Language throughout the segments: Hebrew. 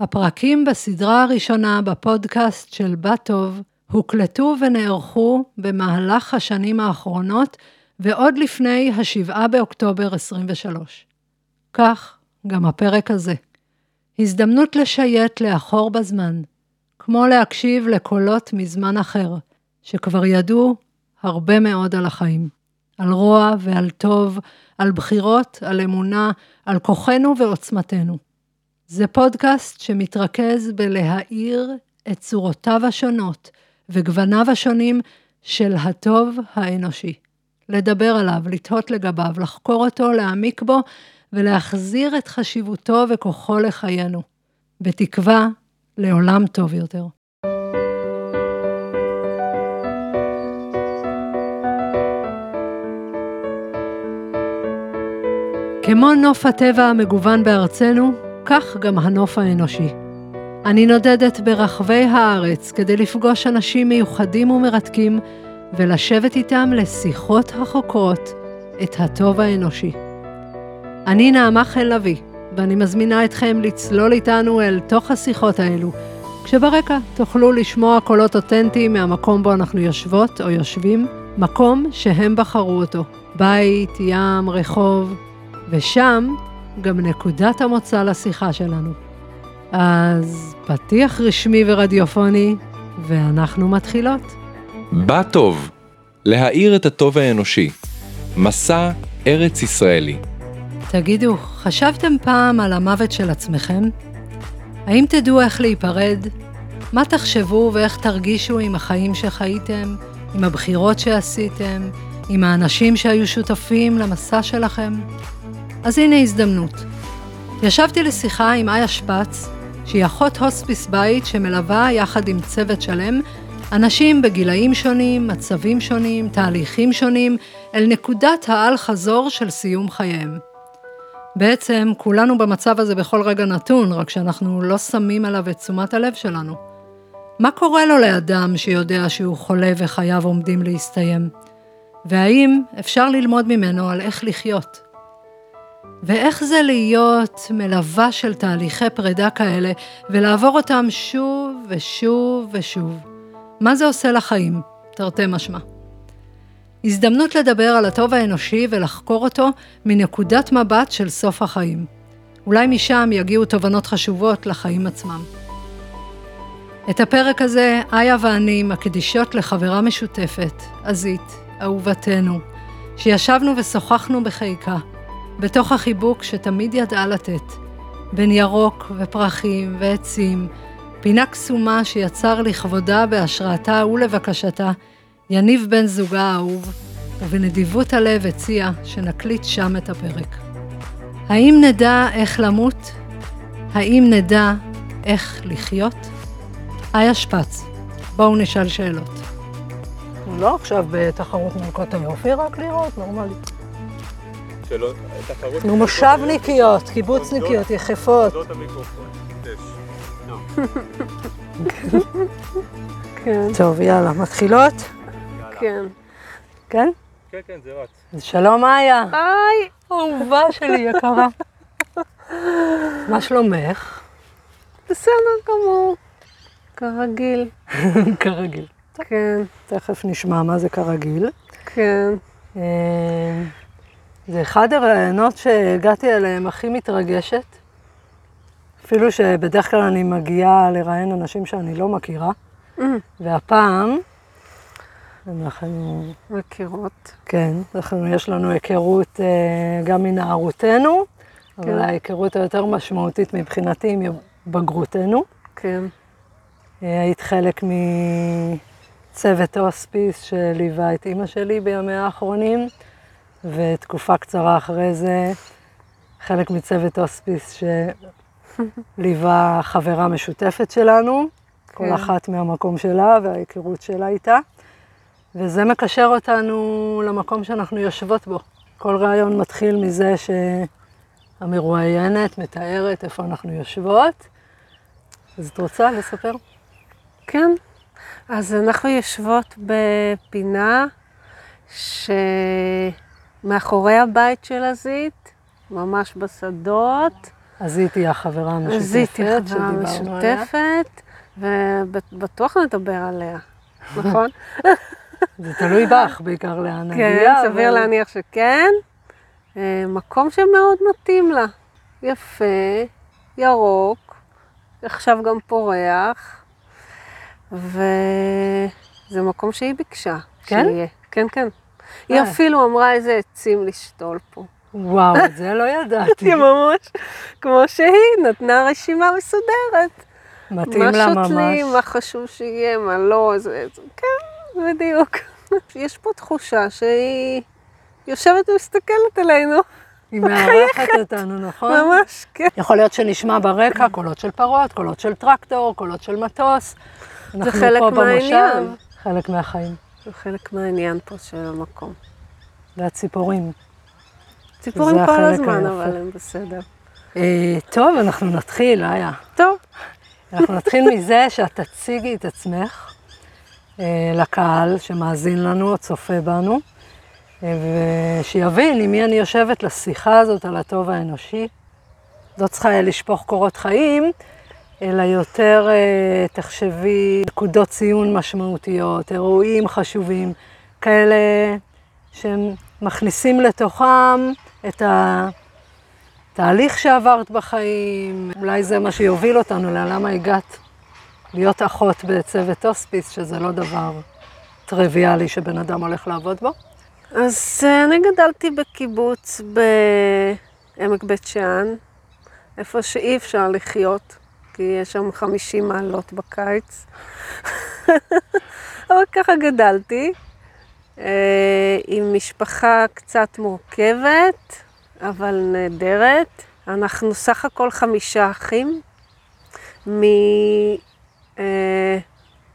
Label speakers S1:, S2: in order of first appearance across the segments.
S1: הפרקים בסדרה הראשונה בפודקאסט של בת טוב הוקלטו ונערכו במהלך השנים האחרונות ועוד לפני ה-7 באוקטובר 23. כך גם הפרק הזה. הזדמנות לשייט לאחור בזמן, כמו להקשיב לקולות מזמן אחר, שכבר ידעו הרבה מאוד על החיים. על רוע ועל טוב, על בחירות, על אמונה, על כוחנו ועוצמתנו. זה פודקאסט שמתרכז בלהאיר את צורותיו השונות וגווניו השונים של הטוב האנושי. לדבר עליו, לתהות לגביו, לחקור אותו, להעמיק בו ולהחזיר את חשיבותו וכוחו לחיינו. בתקווה לעולם טוב יותר. כמו נוף הטבע המגוון בארצנו, כך גם הנוף האנושי. אני נודדת ברחבי הארץ כדי לפגוש אנשים מיוחדים ומרתקים ולשבת איתם לשיחות החוקרות את הטוב האנושי. אני נעמה חן לביא, ואני מזמינה אתכם לצלול איתנו אל תוך השיחות האלו, כשברקע תוכלו לשמוע קולות אותנטיים מהמקום בו אנחנו יושבות או יושבים, מקום שהם בחרו אותו. בית, ים, רחוב, ושם גם נקודת המוצא לשיחה שלנו. אז פתיח רשמי ורדיופוני, ואנחנו מתחילות.
S2: בא טוב, להאיר את הטוב האנושי, מסע ארץ ישראלי.
S1: תגידו, חשבתם פעם על המוות של עצמכם? האם תדעו איך להיפרד? מה תחשבו ואיך תרגישו עם החיים שחייתם, עם הבחירות שעשיתם, עם האנשים שהיו שותפים למסע שלכם? אז הנה הזדמנות. ישבתי לשיחה עם איה שפץ, שהיא אחות הוספיס בית שמלווה יחד עם צוות שלם אנשים בגילאים שונים, מצבים שונים, תהליכים שונים, אל נקודת האל-חזור של סיום חייהם. בעצם כולנו במצב הזה בכל רגע נתון, רק שאנחנו לא שמים עליו את תשומת הלב שלנו. מה קורה לו לאדם שיודע שהוא חולה וחייו עומדים להסתיים? והאם אפשר ללמוד ממנו על איך לחיות? ואיך זה להיות מלווה של תהליכי פרידה כאלה, ולעבור אותם שוב ושוב ושוב. מה זה עושה לחיים, תרתי משמע. הזדמנות לדבר על הטוב האנושי ולחקור אותו מנקודת מבט של סוף החיים. אולי משם יגיעו תובנות חשובות לחיים עצמם. את הפרק הזה איה ואני מקדישות לחברה משותפת, עזית, אהובתנו, שישבנו ושוחחנו בחיקה, בתוך החיבוק שתמיד ידעה לתת, בין ירוק ופרחים ועצים, פינה קסומה שיצר לכבודה בהשראתה ולבקשתה יניב בן זוגה האהוב, ובנדיבות הלב הציע שנקליט שם את הפרק. האם נדע איך למות? האם נדע איך לחיות? איה שפץ, בואו נשאל שאלות. לא עכשיו בתחרות מלכות היופי, רק לראות, נורמלי.
S2: תחרות...
S1: נו, מושבניקיות, קיבוצניקיות, יחפות.
S2: עובדות המיקרופון.
S3: כן,
S1: טוב, יאללה, מתחילות?
S3: כן.
S1: כן?
S2: כן, כן, זה רץ.
S1: שלום, איה.
S3: היי!
S1: אהובה שלי, יקרה. מה שלומך?
S3: בסדר גמור. כרגיל.
S1: כרגיל.
S3: כן,
S1: תכף נשמע מה זה כרגיל.
S3: כן.
S1: זה אחד הרעיונות שהגעתי אליהם הכי מתרגשת. אפילו שבדרך כלל אני מגיעה לראיין אנשים שאני לא מכירה,
S3: Mm,
S1: והפעם אנחנו,
S3: מכירות.
S1: כן, אנחנו, יש לנו היכרות אה, גם מנערותנו, אבל
S3: כן.
S1: ההיכרות היותר משמעותית מבחינתי היא מבגרותנו.
S3: כן.
S1: אה, היית חלק מצוות הוספיס שליווה את אימא שלי בימיה האחרונים, ותקופה קצרה אחרי זה חלק מצוות הוספיס שליווה חברה משותפת שלנו, כל
S3: כן.
S1: אחת מהמקום שלה וההיכרות שלה איתה, וזה מקשר אותנו למקום שאנחנו יושבות בו. כל רעיון מתחיל מזה שהמרואיינת מתארת איפה אנחנו יושבות. אז את רוצה לספר?
S3: כן. אז אנחנו יושבות בפינה שמאחורי הבית של הזית, ממש בשדות,
S1: אז היא החברה המשותפת
S3: אז היא תהיה חברה
S1: שדיברנו עליה.
S3: משותפת, ובטוח נדבר עליה, נכון?
S1: זה תלוי בך בעיקר לאן נגיע.
S3: כן, סביר
S1: אבל-
S3: להניח שכן. אה, מקום שמאוד מתאים לה. יפה, ירוק, עכשיו גם פורח, וזה מקום שהיא ביקשה.
S1: כן?
S3: שיהיה. כן, כן. היא
S1: אה.
S3: אפילו אמרה איזה עצים לשתול פה.
S1: וואו, את זה לא ידעתי.
S3: ממש, כמו שהיא, נתנה רשימה מסודרת.
S1: מתאים לה
S3: מה
S1: ממש.
S3: שותלים, מה חשוב שיהיה, מה לא, זה, זה, כן, בדיוק. יש פה תחושה שהיא יושבת ומסתכלת עלינו,
S1: היא מארחת אותנו, נכון?
S3: ממש, כן.
S1: יכול להיות שנשמע ברקע קולות של פרות, קולות של טרקטור, קולות של מטוס. אנחנו
S3: חלק
S1: פה במושב,
S3: מהעניין.
S1: חלק מהחיים.
S3: זה חלק מהעניין פה של המקום.
S1: והציפורים.
S3: ציפורים כל הזמן,
S1: היפה.
S3: אבל הם בסדר.
S1: אה, טוב, אנחנו נתחיל, איה.
S3: טוב,
S1: אנחנו נתחיל מזה שאת תציגי את עצמך אה, לקהל שמאזין לנו או צופה בנו, אה, ושיבין עם מי אני יושבת לשיחה הזאת על הטוב האנושי. לא צריכה לשפוך קורות חיים, אלא יותר אה, תחשבי נקודות ציון משמעותיות, אירועים חשובים, כאלה שהם מכניסים לתוכם את התהליך שעברת בחיים, אולי זה מה שיוביל אותנו ללמה הגעת להיות אחות בצוות הוספיס, שזה לא דבר טריוויאלי שבן אדם הולך לעבוד בו.
S3: אז אה, אני גדלתי בקיבוץ בעמק בית שאן, איפה שאי אפשר לחיות, כי יש שם 50 מעלות בקיץ. אבל ככה גדלתי, אה, עם משפחה קצת מורכבת, אבל נהדרת. אנחנו סך הכל חמישה אחים,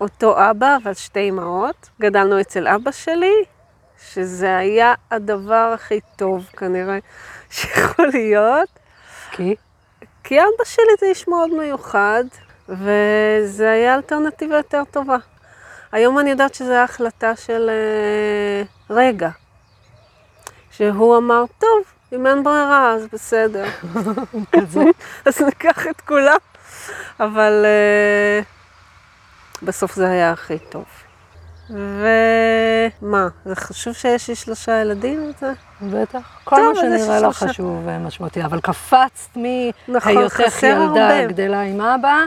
S3: מאותו אבא, אבל שתי אמהות. גדלנו אצל אבא שלי, שזה היה הדבר הכי טוב כנראה שיכול להיות.
S1: כי
S3: כי אבא שלי זה איש מאוד מיוחד, וזה היה אלטרנטיבה יותר טובה. היום אני יודעת שזו הייתה החלטה של אה, רגע. שהוא אמר, טוב, אם אין ברירה, אז בסדר. אז ניקח את כולם. אבל אה, בסוף זה היה הכי טוב. ומה, זה חשוב שיש לי שלושה ילדים? זה...
S1: בטח. כל
S3: טוב,
S1: מה שנראה לך
S3: שלושה.
S1: חשוב ומשמעותי, אבל קפצת
S3: נכון,
S1: מהיותך
S3: חסר
S1: ילדה
S3: הרבה.
S1: גדלה עם אבא,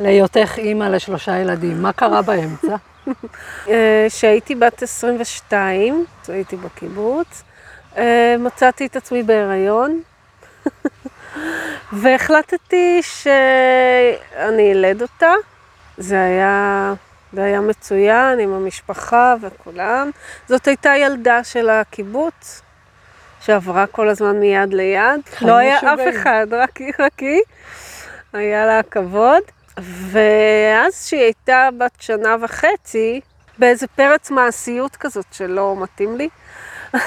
S1: להיותך אימא לשלושה ילדים. מה קרה באמצע?
S3: אה, כשהייתי בת 22, הייתי בקיבוץ, אה, מצאתי את עצמי בהיריון, והחלטתי שאני אלד אותה. זה היה, זה היה מצוין עם המשפחה וכולם. זאת הייתה ילדה של הקיבוץ, שעברה כל הזמן מיד ליד. לא היה אף
S1: משוגעים.
S3: אחד, רק היא, רק היא. היה לה כבוד. ואז שהיא הייתה בת שנה וחצי, באיזה פרץ מעשיות כזאת שלא מתאים לי.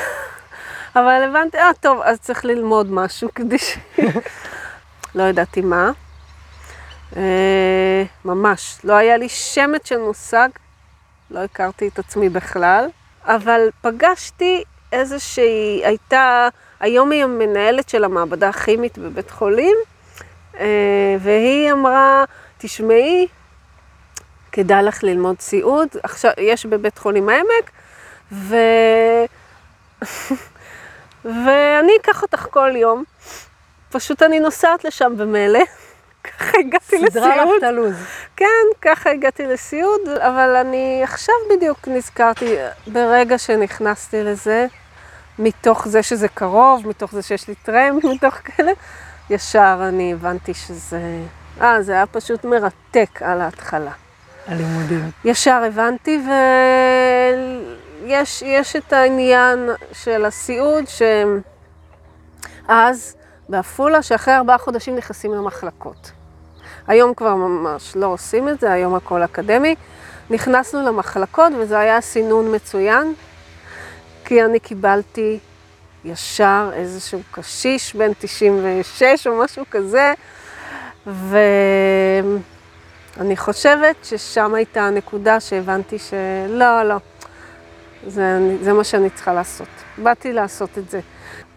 S3: אבל הבנתי, אה, טוב, אז צריך ללמוד משהו כדי ש... לא ידעתי מה. אה, ממש, לא היה לי שמץ של מושג, לא הכרתי את עצמי בכלל, אבל פגשתי איזושהי, הייתה, היום היא המנהלת של המעבדה הכימית בבית חולים, אה, והיא אמרה, תשמעי, כדאי לך ללמוד סיעוד, עכשיו, יש בבית חולים העמק, ו... ואני אקח אותך כל יום. פשוט אני נוסעת לשם במילא. ככה הגעתי
S1: סדרה לך
S3: לסיעוד.
S1: את הלו"ז.
S3: כן, ככה הגעתי לסיעוד, אבל אני עכשיו בדיוק נזכרתי, ברגע שנכנסתי לזה, מתוך זה שזה קרוב, מתוך זה שיש לי טרמפ, מתוך כאלה, ישר אני הבנתי שזה... אה, זה היה פשוט מרתק על ההתחלה.
S1: הלימודים.
S3: ישר הבנתי, ויש יש את העניין של הסיעוד, שאז בעפולה, שאחרי ארבעה חודשים נכנסים למחלקות. היום כבר ממש לא עושים את זה, היום הכל אקדמי. נכנסנו למחלקות וזה היה סינון מצוין, כי אני קיבלתי ישר איזשהו קשיש בן 96 או משהו כזה, ואני חושבת ששם הייתה הנקודה שהבנתי שלא, לא, זה, זה מה שאני צריכה לעשות. באתי לעשות את זה.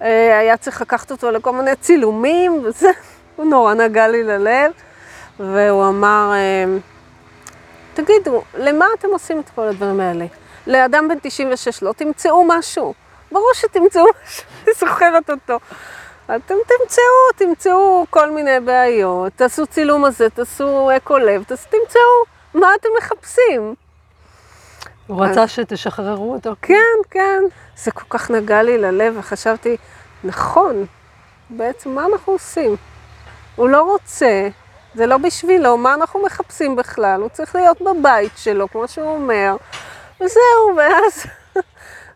S3: אה, היה צריך לקחת אותו לכל מיני צילומים וזה, הוא נורא נגע לי ללב, והוא אמר, אה, תגידו, למה אתם עושים את כל הדברים האלה? לאדם בן 96 לא תמצאו משהו. ברור שתמצאו משהו, אני זוכרת אותו. אתם תמצאו, תמצאו כל מיני בעיות, תעשו צילום הזה, תעשו אקו לב, תמצאו מה אתם מחפשים.
S1: הוא רצה שתשחררו אותו.
S3: כן, כן. זה כל כך נגע לי ללב, וחשבתי, נכון, בעצם מה אנחנו עושים? הוא לא רוצה, זה לא בשבילו, מה אנחנו מחפשים בכלל? הוא צריך להיות בבית שלו, כמו שהוא אומר, וזהו, ואז,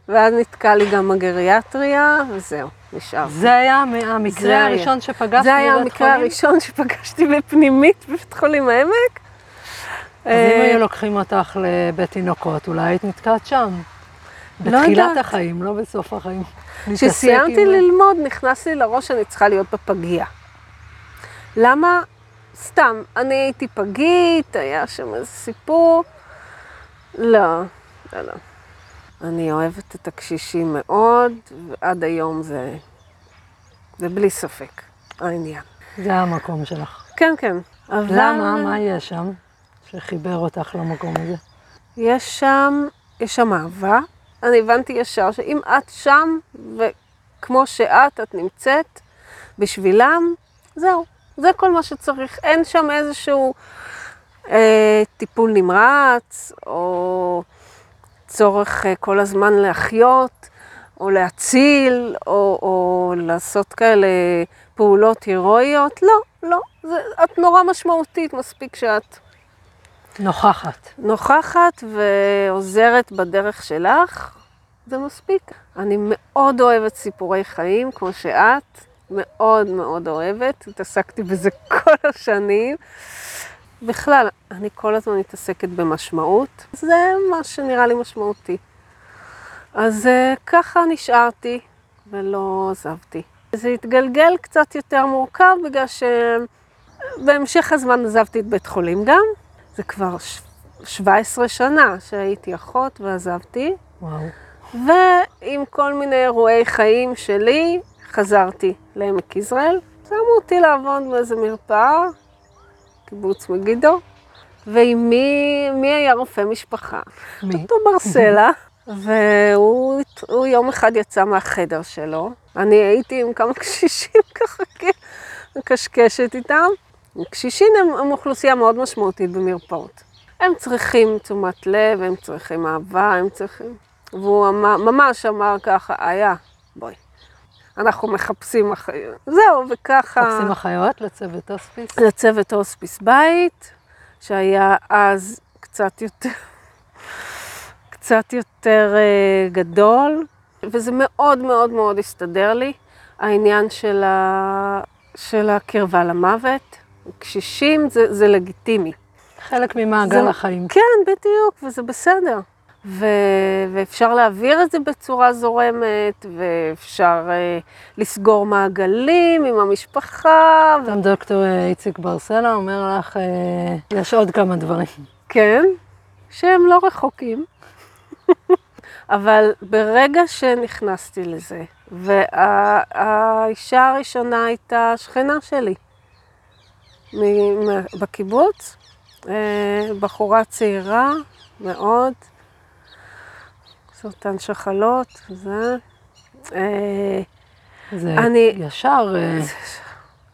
S3: ואז נתקע לי גם הגריאטריה, וזהו, נשאר.
S1: זה היה המקרה הראשון. שפגשתי
S3: זה היה
S1: בבית
S3: המקרה
S1: חולים?
S3: הראשון שפגשתי בפנימית בבית חולים העמק.
S1: אז אם
S3: אה,
S1: היו לוקחים אותך לבית תינוקות, אולי היית נתקעת שם.
S3: לא
S1: בתחילת
S3: יודעת.
S1: החיים, לא בסוף החיים.
S3: כשסיימתי
S1: עם-
S3: ללמוד, נכנס לי לראש שאני צריכה להיות בפגייה. למה? סתם, אני הייתי פגית, היה שם איזה סיפור. לא, לא, לא. אני אוהבת את הקשישים מאוד, ועד היום זה, זה בלי ספק העניין.
S1: זה המקום שלך.
S3: כן, כן. אבל...
S1: למה? מה יש שם שחיבר אותך למקום הזה?
S3: יש שם, יש שם אהבה. אני הבנתי ישר שאם את שם, וכמו שאת, את נמצאת בשבילם, זהו. זה כל מה שצריך. אין שם איזשהו אה, טיפול נמרץ, או צורך אה, כל הזמן להחיות, או להציל, או, או לעשות כאלה פעולות הירואיות. לא, לא. זה, את נורא משמעותית, מספיק שאת
S1: נוכחת.
S3: נוכחת ועוזרת בדרך שלך, זה מספיק. אני מאוד אוהבת סיפורי חיים, כמו שאת, מאוד מאוד אוהבת, התעסקתי בזה כל השנים. בכלל, אני כל הזמן מתעסקת במשמעות, זה מה שנראה לי משמעותי. אז אה, ככה נשארתי ולא עזבתי. זה התגלגל קצת יותר מורכב בגלל שבהמשך הזמן עזבתי את בית חולים גם. זה כבר ש- 17 שנה שהייתי אחות ועזבתי,
S1: וואו.
S3: ועם כל מיני אירועי חיים שלי, חזרתי לעמק יזרעאל. שמו אותי לעבוד באיזה מרפאה, קיבוץ מגידו, ועם מי, מי היה רופא משפחה?
S1: מי?
S3: דוקטור ברסלה, והוא הוא יום אחד יצא מהחדר שלו. אני הייתי עם כמה קשישים ככה, כן, מקשקשת איתם. קשישים הם, הם אוכלוסייה מאוד משמעותית במרפאות. הם צריכים תשומת לב, הם צריכים אהבה, הם צריכים... והוא אמר, ממש אמר ככה, איה, בואי, אנחנו מחפשים אחיות. זהו, וככה...
S1: מחפשים אחיות לצוות הוספיס?
S3: לצוות הוספיס בית, שהיה אז קצת יותר, קצת יותר אה, גדול, וזה מאוד מאוד מאוד הסתדר לי, העניין של, ה, של הקרבה למוות. קשישים זה, זה לגיטימי.
S1: חלק ממעגל
S3: זה-
S1: החיים.
S3: כן, בדיוק, וזה בסדר. ו... ואפשר להעביר את זה בצורה זורמת, ואפשר אה, לסגור מעגלים עם המשפחה. ו...
S1: גם דוקטור אה, איציק ברסלה אומר לך, אה, יש עוד כמה דברים.
S3: כן, שהם לא רחוקים. אבל ברגע שנכנסתי לזה, והאישה הראשונה הייתה שכנה שלי בקיבוץ, אה, בחורה צעירה מאוד, סרטן שחלות, זה. אה,
S1: זה
S3: אני-
S1: ישר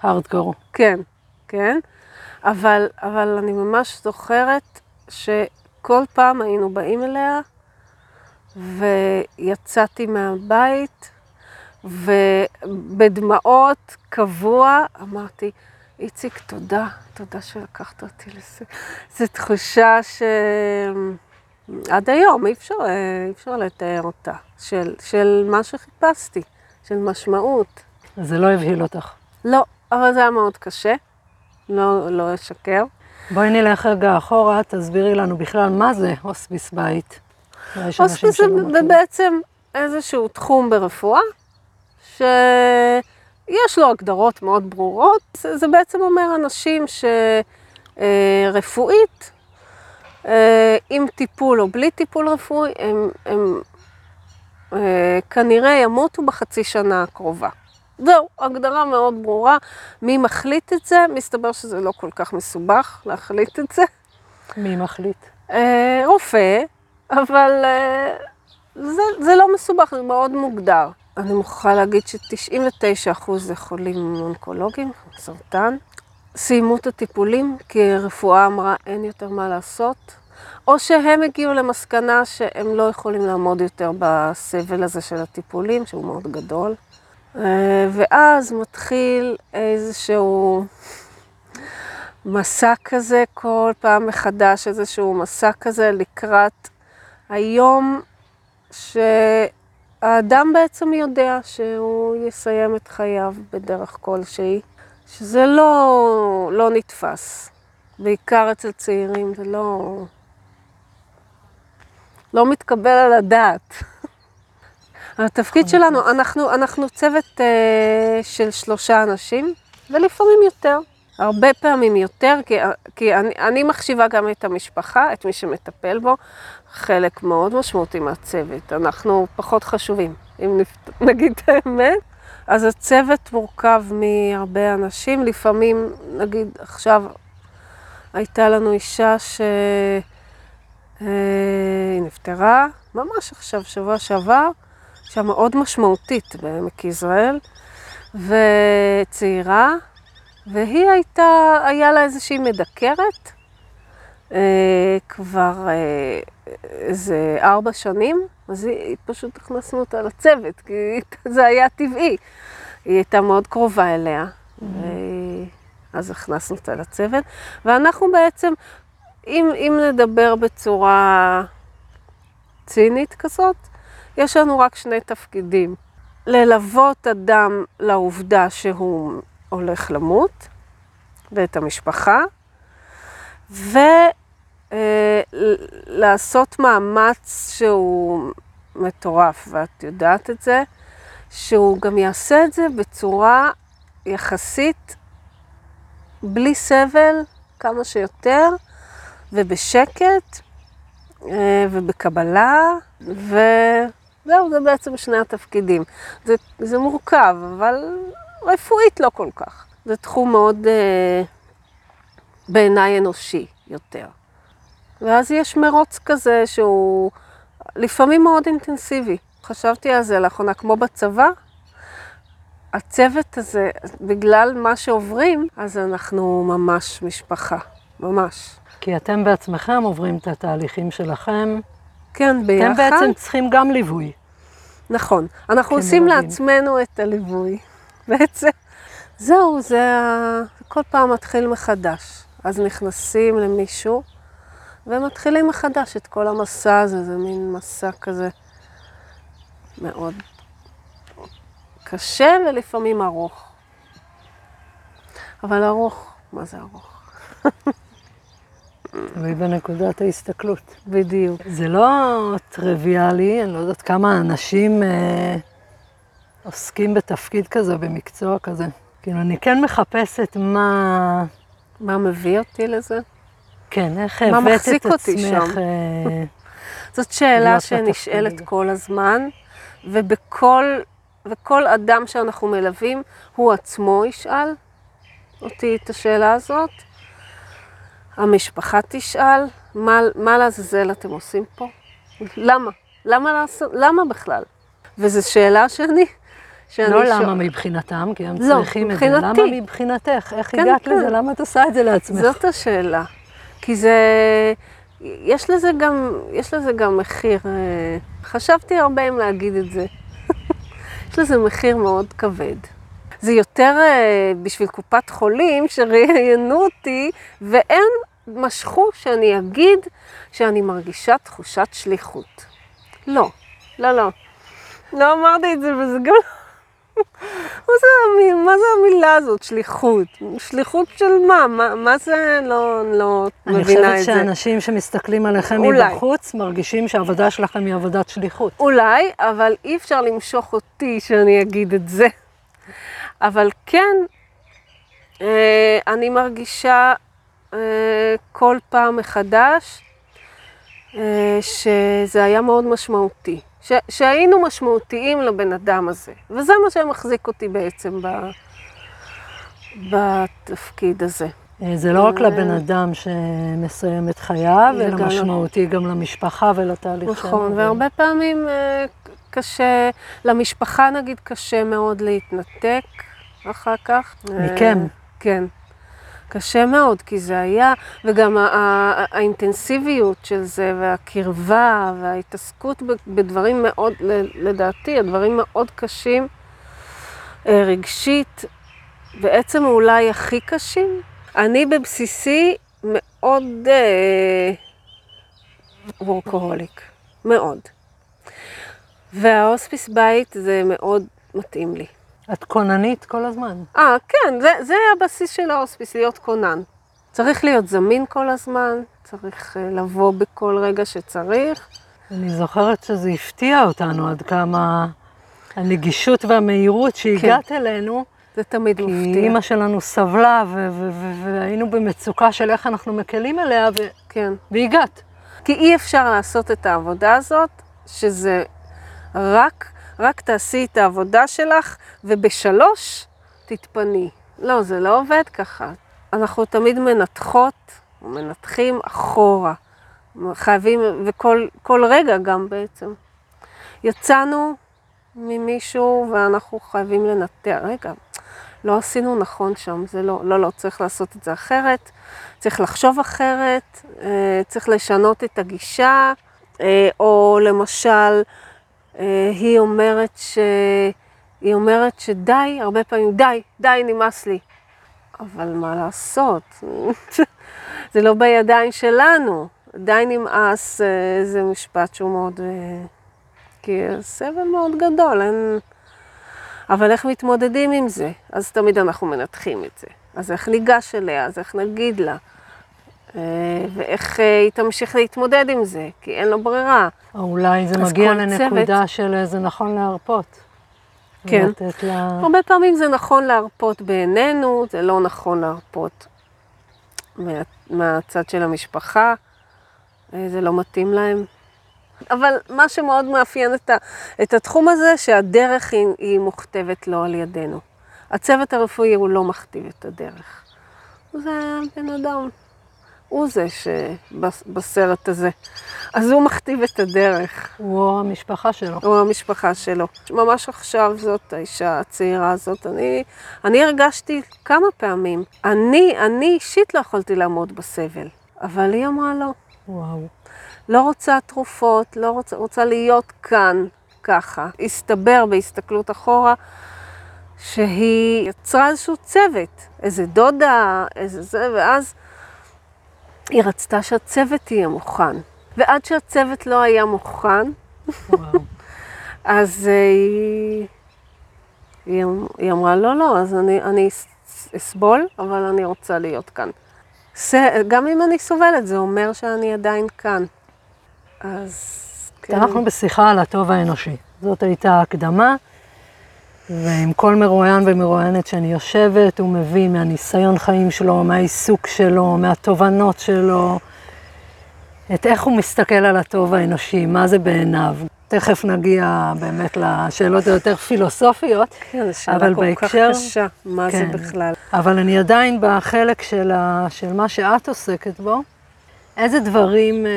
S1: הארדקור.
S3: כן, כן, אבל, אבל אני ממש זוכרת שכל פעם היינו באים אליה, ויצאתי מהבית, ובדמעות קבוע אמרתי, איציק, תודה, תודה שלקחת אותי לזה. זו תחושה שעד היום אי אפשר, אי אפשר לתאר אותה, של, של מה שחיפשתי, של משמעות.
S1: זה לא הבהיל אותך.
S3: לא, אבל זה היה מאוד קשה, לא, לא אשקר.
S1: בואי נלך רגע אחורה, תסבירי לנו בכלל מה זה הוספיס בית.
S3: הוספיס זה בעצם איזשהו תחום ברפואה, שיש לו הגדרות מאוד ברורות. זה, בעצם אומר אנשים שרפואית, עם טיפול או בלי טיפול רפואי, הם, הם אה, כנראה ימותו בחצי שנה הקרובה. זהו, הגדרה מאוד ברורה. מי מחליט את זה? מסתבר שזה לא כל כך מסובך להחליט את זה.
S1: מי מחליט?
S3: אה, רופא, אבל אה, זה, זה לא מסובך, זה מאוד מוגדר. אני מוכרחה להגיד ש-99% זה חולים אונקולוגיים, סרטן. סיימו את הטיפולים, כי הרפואה אמרה אין יותר מה לעשות, או שהם הגיעו למסקנה שהם לא יכולים לעמוד יותר בסבל הזה של הטיפולים, שהוא מאוד גדול. אה, ואז מתחיל איזשהו מסע כזה, כל פעם מחדש איזשהו מסע כזה לקראת היום שהאדם בעצם יודע שהוא יסיים את חייו בדרך כלשהי, שזה לא, לא נתפס, בעיקר אצל צעירים, זה לא, לא מתקבל על הדעת. התפקיד שלנו, אנחנו, אנחנו צוות uh, של שלושה אנשים, ולפעמים יותר. הרבה פעמים יותר, כי, כי אני, אני מחשיבה גם את המשפחה, את מי שמטפל בו, חלק מאוד משמעותי מהצוות. אנחנו פחות חשובים, אם נגיד את האמת. אז הצוות מורכב מהרבה אנשים, לפעמים, נגיד עכשיו הייתה לנו אישה שהיא אה, נפטרה, ממש עכשיו, שבוע שעבר, אישה מאוד משמעותית בעמק יזרעאל, וצעירה, והיא הייתה, היה לה איזושהי מדקרת, כבר אה, איזה ארבע שנים, אז היא, פשוט הכנסנו אותה לצוות, כי זה היה טבעי. היא הייתה מאוד קרובה אליה, mm-hmm. אז הכנסנו אותה לצוות, ואנחנו בעצם, אם, אם נדבר בצורה צינית כזאת, יש לנו רק שני תפקידים. ללוות אדם לעובדה שהוא הולך למות, ואת המשפחה, ולעשות מאמץ שהוא מטורף, ואת יודעת את זה, שהוא גם יעשה את זה בצורה יחסית בלי סבל, כמה שיותר, ובשקט, אה, ובקבלה, וזהו, זה בעצם שני התפקידים. זה, זה מורכב, אבל רפואית לא כל כך. זה תחום מאוד אה, בעיניי אנושי יותר. ואז יש מרוץ כזה שהוא לפעמים מאוד אינטנסיבי. חשבתי על זה לאחרונה, כמו בצבא, הצוות הזה, בגלל מה שעוברים, אז אנחנו ממש משפחה, ממש.
S1: כי אתם בעצמכם עוברים את התהליכים שלכם.
S3: כן, ביחד.
S1: אתם בעצם צריכים גם ליווי.
S3: נכון. אנחנו עושים מלווים. לעצמנו את הליווי. בעצם, זהו, זה כל פעם מתחיל מחדש. אז נכנסים למישהו ומתחילים מחדש את כל המסע הזה, זה מין מסע כזה מאוד קשה ולפעמים ארוך. אבל ארוך, מה זה ארוך?
S1: תלוי בנקודת ההסתכלות.
S3: בדיוק.
S1: זה לא טריוויאלי, אני לא יודעת כמה אנשים אה, עוסקים בתפקיד כזה, במקצוע כזה. כאילו, אני כן מחפשת מה...
S3: מה מביא אותי לזה?
S1: כן, איך הבאת את עצמך...
S3: אה, זאת שאלה שנשאלת כל הזמן, ובכל וכל אדם שאנחנו מלווים, הוא עצמו ישאל אותי את השאלה הזאת. המשפחה תשאל, מה, מה לעזאזל אתם עושים פה? למה? למה לעשות? למה בכלל? וזו שאלה שאני...
S1: שאני לא. למה מבחינתם, כי הם לא, צריכים את זה. למה מבחינתך? איך כן, הגעת כן. לזה? למה את עושה את זה לעצמך?
S3: זאת השאלה. כי זה... יש לזה גם, יש לזה גם מחיר. אה, חשבתי הרבה אם להגיד את זה. יש לזה מחיר מאוד כבד. זה יותר uh, בשביל קופת חולים שראיינו אותי, והם משכו שאני אגיד שאני מרגישה תחושת שליחות. לא, לא, לא. לא אמרתי את זה, וזה גם... מה זה, מה זה המילה הזאת, שליחות? שליחות של מה? מה, מה זה? לא, לא מבינה את זה.
S1: אני חושבת שאנשים שמסתכלים עליכם אולי. מבחוץ, מרגישים שהעבודה שלכם היא עבודת שליחות.
S3: אולי, אבל אי אפשר למשוך אותי שאני אגיד את זה. אבל כן, אה, אני מרגישה אה, כל פעם מחדש אה, שזה היה מאוד משמעותי. ש, שהיינו משמעותיים לבן אדם הזה. וזה מה שמחזיק אותי בעצם ב, בתפקיד הזה.
S1: אה, זה לא רק לבן אדם שמסיים את חייו, אלא משמעותי גם למשפחה ולתהליך
S3: נכון,
S1: שהם
S3: והרבה פעמים אה, קשה, למשפחה נגיד קשה מאוד להתנתק אחר כך.
S1: מכם.
S3: אה, כן. קשה מאוד, כי זה היה, וגם האינטנסיביות של זה, והקרבה, וההתעסקות בדברים מאוד, לדעתי, הדברים מאוד קשים, אה, רגשית, בעצם אולי הכי קשים. אני בבסיסי מאוד אה, וורקוהוליק, מאוד. וההוספיס בית זה מאוד מתאים לי.
S1: את כוננית כל הזמן.
S3: אה, כן, זה, זה הבסיס של ההוספיס, להיות כונן. צריך להיות זמין כל הזמן, צריך אה, לבוא בכל רגע שצריך.
S1: אני זוכרת שזה הפתיע אותנו עד כמה הנגישות והמהירות שהגעת אלינו,
S3: זה תמיד
S1: כי
S3: מפתיע.
S1: אימא שלנו סבלה והיינו במצוקה של איך אנחנו מקלים עליה, ו-
S3: כן.
S1: והגעת.
S3: כי אי אפשר לעשות את העבודה הזאת, שזה רק, רק תעשי את העבודה שלך, ובשלוש תתפני. לא, זה לא עובד ככה. אנחנו תמיד מנתחות, או מנתחים אחורה. חייבים, וכל כל רגע גם בעצם. יצאנו ממישהו ואנחנו חייבים לנתח. רגע, לא עשינו נכון שם, זה לא, לא, לא, צריך לעשות את זה אחרת, צריך לחשוב אחרת, אה, צריך לשנות את הגישה, אה, או למשל, היא אומרת ש... היא אומרת שדי, הרבה פעמים, די, די, נמאס לי. אבל מה לעשות? זה לא בידיים שלנו. די נמאס, אה, זה משפט שהוא מאוד... אה, כי סבל מאוד גדול, אין... אבל איך מתמודדים עם זה? אז תמיד אנחנו מנתחים את זה. אז איך ניגש אליה? אז איך נגיד לה? אה, ואיך אה, היא תמשיך להתמודד עם זה? כי אין לו ברירה.
S1: או אולי זה מגיע לנקודה
S3: צוות-
S1: של אה, זה נכון להרפות.
S3: כן.
S1: לה...
S3: הרבה פעמים זה נכון להרפות בעינינו, זה לא נכון להרפות מה, מהצד של המשפחה, זה לא מתאים להם. אבל מה שמאוד מאפיין את, ה, את התחום הזה, שהדרך היא, היא מוכתבת לא על ידינו. הצוות הרפואי הוא לא מכתיב את הדרך. זה בן אדם, הוא זה שבסרט הזה. אז הוא מכתיב את הדרך.
S1: הוא המשפחה שלו.
S3: או המשפחה שלו. ממש עכשיו זאת האישה הצעירה הזאת, אני, אני הרגשתי כמה פעמים, אני, אני אישית לא יכולתי לעמוד בסבל, אבל היא אמרה לא,
S1: וואו.
S3: לא רוצה תרופות, לא רוצה, רוצה להיות כאן ככה. הסתבר בהסתכלות אחורה שהיא יצרה איזשהו צוות, איזה דודה, איזה זה, ואז היא רצתה שהצוות יהיה מוכן. ועד שהצוות לא היה מוכן. אז אה, היא, היא, אמ- היא אמרה, לא, לא, אז אני, אני אס- אסבול, אבל אני רוצה להיות כאן. זה, גם אם אני סובלת, זה אומר שאני עדיין כאן. אז כן.
S1: אנחנו בשיחה על הטוב האנושי. זאת הייתה ההקדמה, ועם כל מרואיין ומרואיינת שאני יושבת, הוא מביא מהניסיון חיים שלו, מהעיסוק שלו, מהתובנות שלו, את איך הוא מסתכל על הטוב האנושי, מה זה בעיניו. תכף נגיע באמת לשאלות היותר פילוסופיות,
S3: כן, זו שאלה
S1: אבל
S3: כל
S1: בהקשר-
S3: כך קשה, מה
S1: כן.
S3: זה בכלל.
S1: אבל אני עדיין בחלק של, ה, של מה שאת עוסקת בו. איזה דברים אה,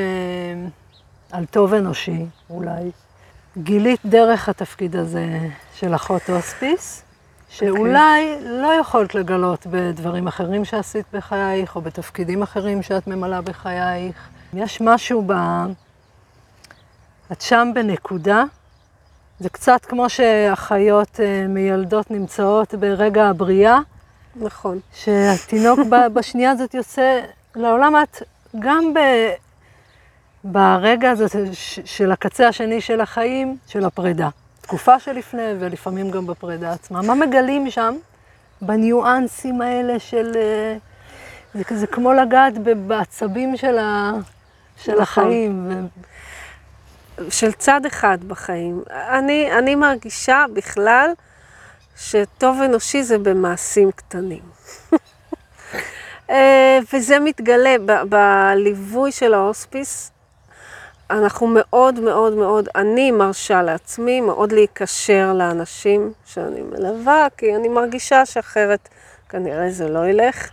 S1: על טוב אנושי, אולי, גילית דרך התפקיד הזה של אחות הוספיס, שאולי לא יכולת לגלות בדברים אחרים שעשית בחייך, או בתפקידים אחרים שאת ממלאה בחייך. יש משהו ב... את שם בנקודה, זה קצת כמו שאחיות אה, מיילדות נמצאות ברגע הבריאה,
S3: נכון.
S1: שהתינוק בשנייה הזאת יוצא לעולם, את גם ב... ברגע הזה של הקצה השני של החיים, של הפרידה. תקופה שלפני ולפעמים גם בפרידה עצמה. מה מגלים שם בניואנסים האלה של... אה, זה, זה כמו לגעת בעצבים של, ה, של
S3: נכון.
S1: החיים. ו...
S3: של צד אחד בחיים. אני, אני מרגישה בכלל שטוב אנושי זה במעשים קטנים. אה, וזה מתגלה ב- בליווי של ההוספיס. אנחנו מאוד מאוד מאוד, אני מרשה לעצמי מאוד להיקשר לאנשים שאני מלווה, כי אני מרגישה שאחרת כנראה זה לא ילך.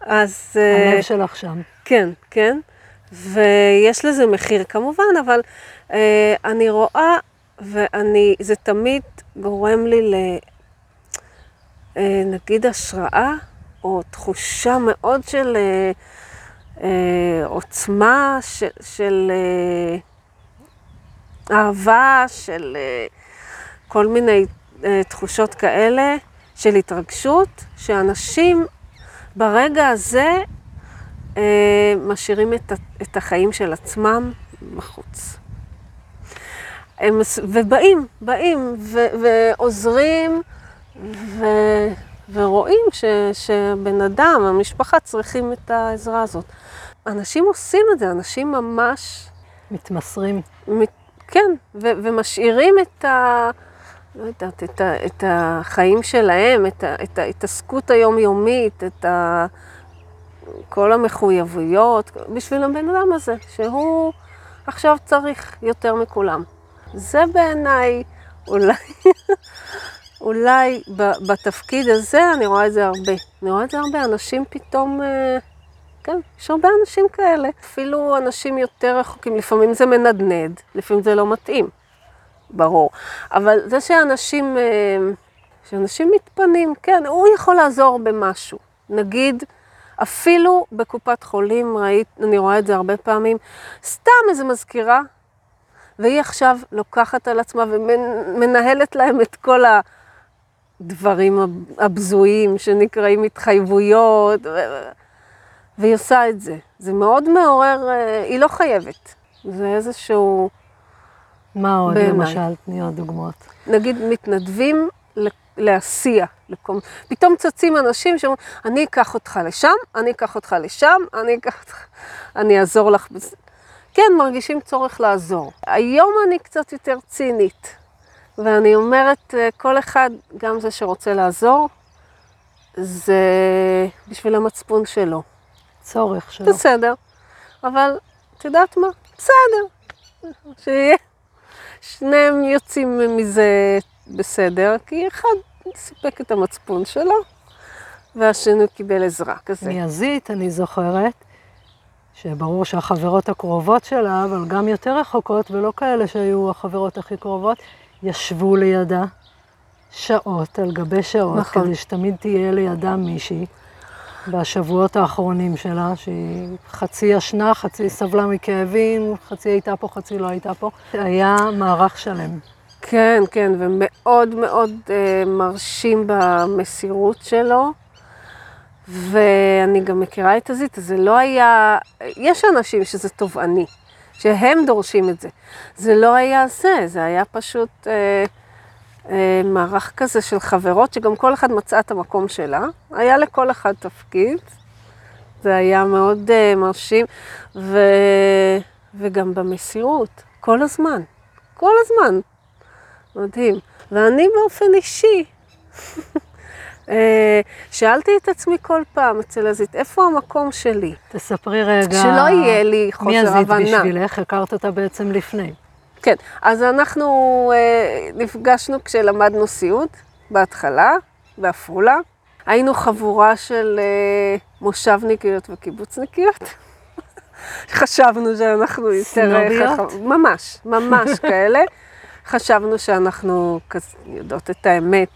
S3: אז... אה,
S1: הלב שלך שם.
S3: כן, כן. ויש לזה מחיר כמובן, אבל אה, אני רואה, ואני, זה תמיד גורם לי ל... אה, נגיד השראה, או תחושה מאוד של אה, אה, עוצמה, של, של אה, אהבה, של אה, כל מיני אה, תחושות כאלה, של התרגשות, שאנשים ברגע הזה אה, משאירים את החיים של עצמם בחוץ. הם, ובאים, באים ו, ועוזרים ו, ורואים ש, שבן אדם, המשפחה צריכים את העזרה הזאת. אנשים עושים את זה, אנשים ממש...
S1: מתמסרים.
S3: מת, כן, ו, ומשאירים את ה... לא יודעת, את, ה, את החיים שלהם, את, ה, את ההתעסקות היומיומית, את ה, כל המחויבויות, בשביל הבן אדם הזה, שהוא עכשיו צריך יותר מכולם. זה בעיניי, אולי, אולי בתפקיד הזה אני רואה את זה הרבה. אני רואה את זה הרבה, אנשים פתאום, אה, כן, יש הרבה אנשים כאלה. אפילו אנשים יותר רחוקים, לפעמים זה מנדנד, לפעמים זה לא מתאים, ברור. אבל זה שאנשים, אה, שאנשים מתפנים, כן, הוא יכול לעזור במשהו. נגיד, אפילו בקופת חולים, ראית, אני רואה את זה הרבה פעמים, סתם איזה מזכירה, והיא עכשיו לוקחת על עצמה ומנהלת להם את כל הדברים הבזויים שנקראים התחייבויות, והיא עושה את זה. זה מאוד מעורר, אה, היא לא חייבת. זה איזשהו...
S1: מה עוד, בעיני. למשל? תני עוד דוגמאות.
S3: נגיד, מתנדבים להסיע. לקום. פתאום צצים אנשים שאומרים, אני אקח אותך לשם, אני אקח אותך לשם, אני אקח אותך, אני אעזור לך. כן, מרגישים צורך לעזור. היום אני קצת יותר צינית, ואני אומרת, אה, כל אחד, גם זה שרוצה לעזור, זה בשביל המצפון שלו.
S1: צורך שלו.
S3: בסדר, אבל את יודעת מה? בסדר, שיהיה. שניהם יוצאים מזה בסדר, כי אחד סיפק את המצפון שלו, והשני קיבל עזרה כזה.
S1: מיזית, אני זוכרת, שברור שהחברות הקרובות שלה, אבל גם יותר רחוקות, ולא כאלה שהיו החברות הכי קרובות, ישבו לידה שעות על גבי שעות, נכון. כדי שתמיד תהיה לידה מישהי. בשבועות האחרונים שלה, שהיא חצי ישנה, חצי סבלה מכאבים, חצי הייתה פה, חצי לא הייתה פה. היה מערך שלם.
S3: כן, כן, ומאוד מאוד אה, מרשים במסירות שלו. ואני גם מכירה את הזית, זה לא היה... יש אנשים שזה תובעני, שהם דורשים את זה. זה לא היה זה, זה היה פשוט אה, אה, מערך כזה של חברות, שגם כל אחד מצאה את המקום שלה. היה לכל אחד תפקיד. זה היה מאוד אה, מרשים, ו... וגם במסירות, כל הזמן. כל הזמן. מדהים. ואני באופן אישי, שאלתי את עצמי כל פעם אצל הזית, איפה המקום שלי?
S1: תספרי רגע.
S3: שלא יהיה לי חוסר הבנה.
S1: מי הזית בשבילך? הכרת אותה בעצם לפני.
S3: כן, אז אנחנו אה, נפגשנו כשלמדנו סיעוד, בהתחלה, בעפולה. היינו חבורה של אה, מושבניקיות וקיבוצניקיות. חשבנו שאנחנו יותר...
S1: סנוביות?
S3: ממש, ממש כאלה. חשבנו שאנחנו יודעות את האמת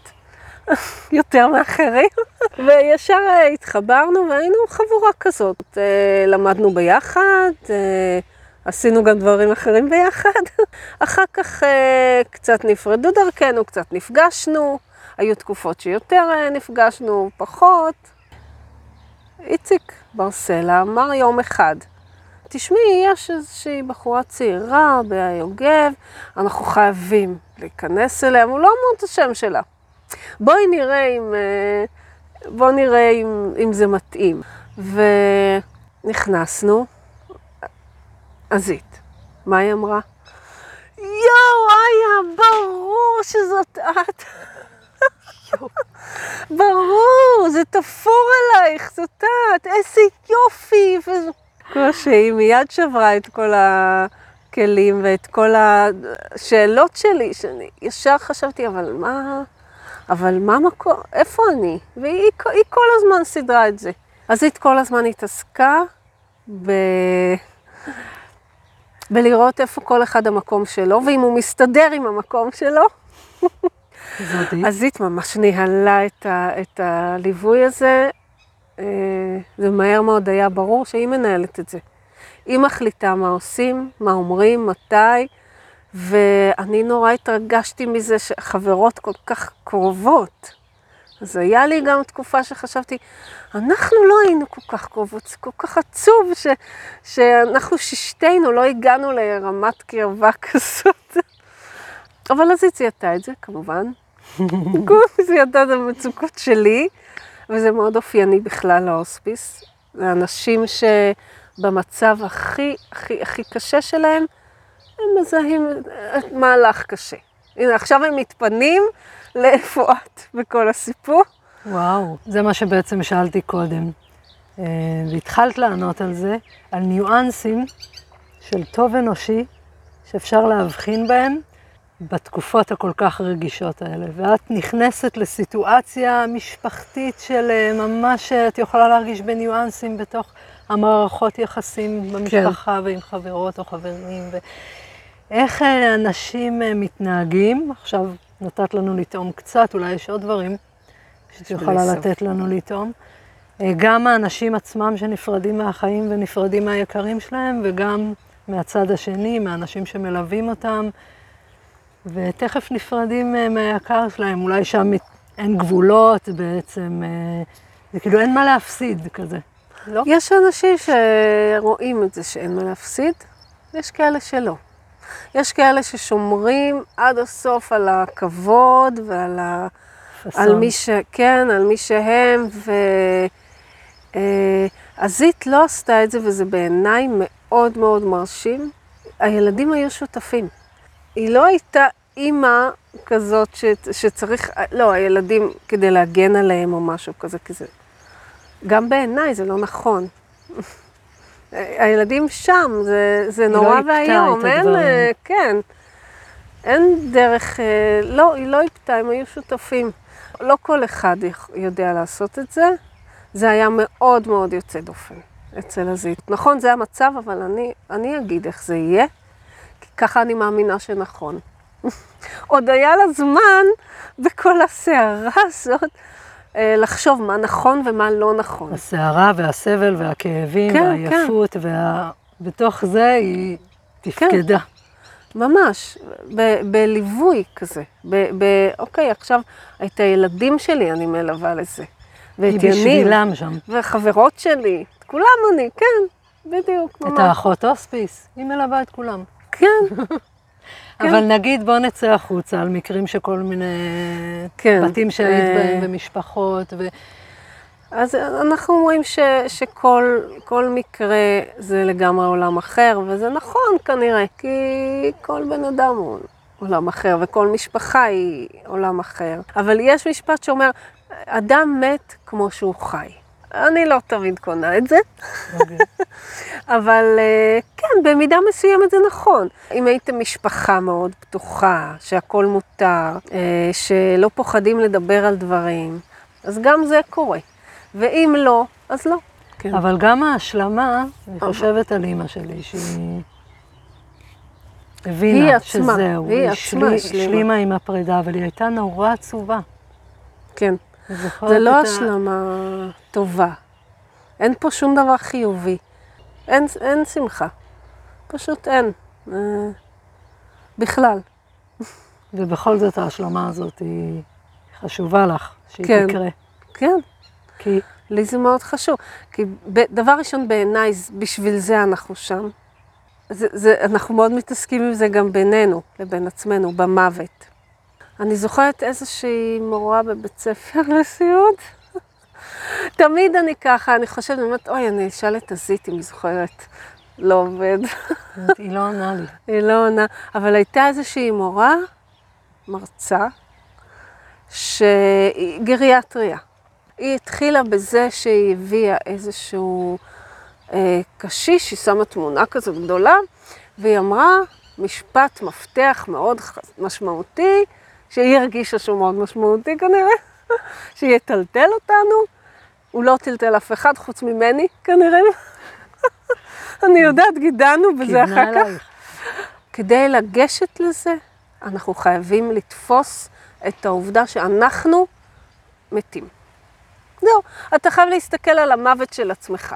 S3: יותר מאחרים, וישר התחברנו והיינו חבורה כזאת. אה, למדנו ביחד, אה, עשינו גם דברים אחרים ביחד. אחר כך אה, קצת נפרדו דרכנו, קצת נפגשנו, היו תקופות שיותר נפגשנו, פחות. איציק ברסלה אמר יום אחד, תשמעי, יש איזושהי בחורה צעירה ביוגב, אנחנו חייבים להיכנס אליה, הוא לא אמר את השם שלה. בואי נראה אם, אה, בואי נראה אם, אם זה מתאים. ונכנסנו, עזית. מה היא אמרה? יואו, איה, ברור שזאת את. ברור, זה תפור עלייך, זאת את, איזה יופי. כמו שהיא מיד שברה את כל הכלים ואת כל השאלות שלי, שאני ישר חשבתי, אבל מה, אבל מה מקום, איפה אני? והיא היא כל הזמן סידרה את זה. אז היא כל הזמן התעסקה ב... בלראות איפה כל אחד המקום שלו, ואם הוא מסתדר עם המקום שלו. אז היא ממש ניהלה את, ה, את הליווי הזה. אה, זה מהר מאוד היה ברור שהיא מנהלת את זה. היא מחליטה מה עושים, מה אומרים, מתי, ואני נורא התרגשתי מזה שחברות כל כך קרובות. אז היה לי גם תקופה שחשבתי, אנחנו לא היינו כל כך קרובות, זה כל כך עצוב ש, שאנחנו ששתינו לא הגענו לרמת קרבה כזאת. אבל אז היא צייתה את זה, כמובן. היא צייתה את המצוקות שלי, וזה מאוד אופייני בכלל להוספיס. זה אנשים שבמצב הכי הכי הכי קשה שלהם, הם מזהים מהלך קשה. הנה, עכשיו הם מתפנים לאיפה את בכל הסיפור.
S1: וואו, זה מה שבעצם שאלתי קודם. אה, והתחלת לענות על זה, על ניואנסים של טוב אנושי שאפשר להבחין בהם בתקופות הכל כך רגישות האלה. ואת נכנסת לסיטואציה משפחתית של אה, ממש, את יכולה להרגיש בניואנסים בתוך המערכות יחסים במשפחה כן. ועם חברות או חברים. ואיך אה, אנשים מתנהגים, עכשיו נתת לנו לטעום קצת, אולי יש עוד דברים שאת יכולה לתת לנו לטעום. אה, גם האנשים עצמם שנפרדים מהחיים ונפרדים מהיקרים שלהם, וגם מהצד השני, מהאנשים שמלווים אותם, ותכף נפרדים אה, מהיקר שלהם. אולי שם אין גבולות בעצם, אה, זה כאילו אין מה להפסיד כזה, לא?
S3: יש אנשים שרואים את זה שאין מה להפסיד, ויש כאלה שלא. יש כאלה ששומרים עד הסוף על הכבוד ועל ה... על מי ש... כן, על מי שהם, ו... אה, הזית לא עשתה את זה, וזה בעיניי מאוד מאוד מרשים. הילדים היו שותפים. היא לא הייתה אימא כזאת ש... שצריך, לא, הילדים כדי להגן עליהם או משהו כזה, כי זה... גם בעיניי זה לא נכון. הילדים שם, זה, זה נורא
S1: לא
S3: ואיום, אין, אה, כן, אין דרך, אה, לא, היא לא איפתה, הם היו שותפים. לא כל אחד יודע לעשות את זה, זה היה מאוד מאוד יוצא דופן אצל הזית. נכון, זה המצב, אבל אני, אני אגיד איך זה יהיה, כי ככה אני מאמינה שנכון. עוד היה לה זמן בכל הסערה הזאת. אה, לחשוב מה נכון ומה לא נכון.
S1: הסערה והסבל והכאבים כן, והעייפות, כן. ובתוך זה היא תפקדה.
S3: כן, ממש, ב- בליווי כזה. ב- ב- אוקיי, עכשיו את הילדים שלי אני מלווה לזה.
S1: ואת יניב. היא בשבילם שם.
S3: וחברות שלי, את כולם אני, כן, בדיוק,
S1: ממש. את האחות הוספיס, היא מלווה את כולם.
S3: כן.
S1: כן. אבל נגיד בוא נצא החוצה על מקרים שכל מיני כן. בתים שהיית אה... בהם ומשפחות. ו...
S3: אז אנחנו אומרים ש, שכל מקרה זה לגמרי עולם אחר, וזה נכון כנראה, כי כל בן אדם הוא עולם אחר, וכל משפחה היא עולם אחר. אבל יש משפט שאומר, אדם מת כמו שהוא חי. אני לא תמיד קונה את זה, okay. אוקיי. אבל אה, כן, במידה מסוימת זה נכון. אם הייתם משפחה מאוד פתוחה, שהכול מותר, אה, שלא פוחדים לדבר על דברים, אז גם זה קורה. ואם לא, אז לא.
S1: כן. אבל גם ההשלמה, אני חושבת על אימא שלי, שהיא הבינה היא עצמה, שזהו, היא עצמה השלימה עם הפרידה, אבל היא הייתה נורא עצובה.
S3: כן. זה לא השלמה טובה. אין פה שום דבר חיובי. אין, אין שמחה. פשוט אין. אה, בכלל.
S1: ובכל זאת ההשלמה הזאת היא חשובה לך, שהיא
S3: כן,
S1: תקרה.
S3: כן. כי... לי זה מאוד חשוב. כי דבר ראשון בעיניי, בשביל זה אנחנו שם. זה, זה, אנחנו מאוד מתעסקים עם זה גם בינינו, לבין עצמנו, במוות. אני זוכרת איזושהי מורה בבית ספר לסיעוד. תמיד אני ככה, אני חושבת, אני אומרת, אוי, אני אשאל את הזית אם היא זוכרת. לא עובד.
S1: היא לא עונה לי.
S3: היא לא עונה, אבל הייתה איזושהי מורה, מרצה, שהיא גריאטריה. היא התחילה בזה שהיא הביאה איזשהו אה, קשיש, היא שמה תמונה כזאת גדולה, והיא אמרה משפט מפתח מאוד משמעותי, שהיא הרגישה שהוא מאוד משמעותי כנראה, שיטלטל אותנו. הוא לא טלטל אף אחד חוץ ממני כנראה. אני יודעת, גידלנו בזה אחר כך. כדי לגשת לזה, אנחנו חייבים לתפוס את העובדה שאנחנו מתים. זהו, אתה חייב להסתכל על המוות של עצמך.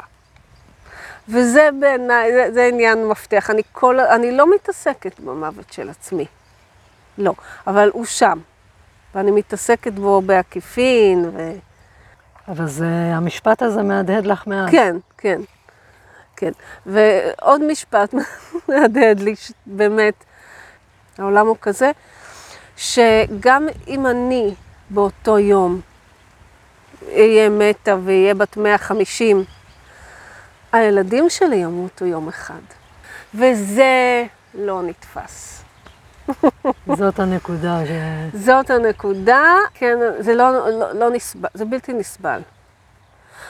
S3: וזה בעיניי, זה, זה עניין מפתח. אני, כל, אני לא מתעסקת במוות של עצמי. לא, אבל הוא שם. ואני מתעסקת בו בעקיפין, ו...
S1: אבל זה, המשפט הזה מהדהד לך מאז.
S3: כן, כן, כן. ועוד משפט מהדהד לי, באמת, העולם הוא כזה, שגם אם אני באותו יום אהיה מתה ואהיה בת 150, הילדים שלי ימותו יום אחד. וזה לא נתפס.
S1: זאת הנקודה ש...
S3: זאת הנקודה, כן, זה לא, לא, לא נסבל, זה בלתי נסבל.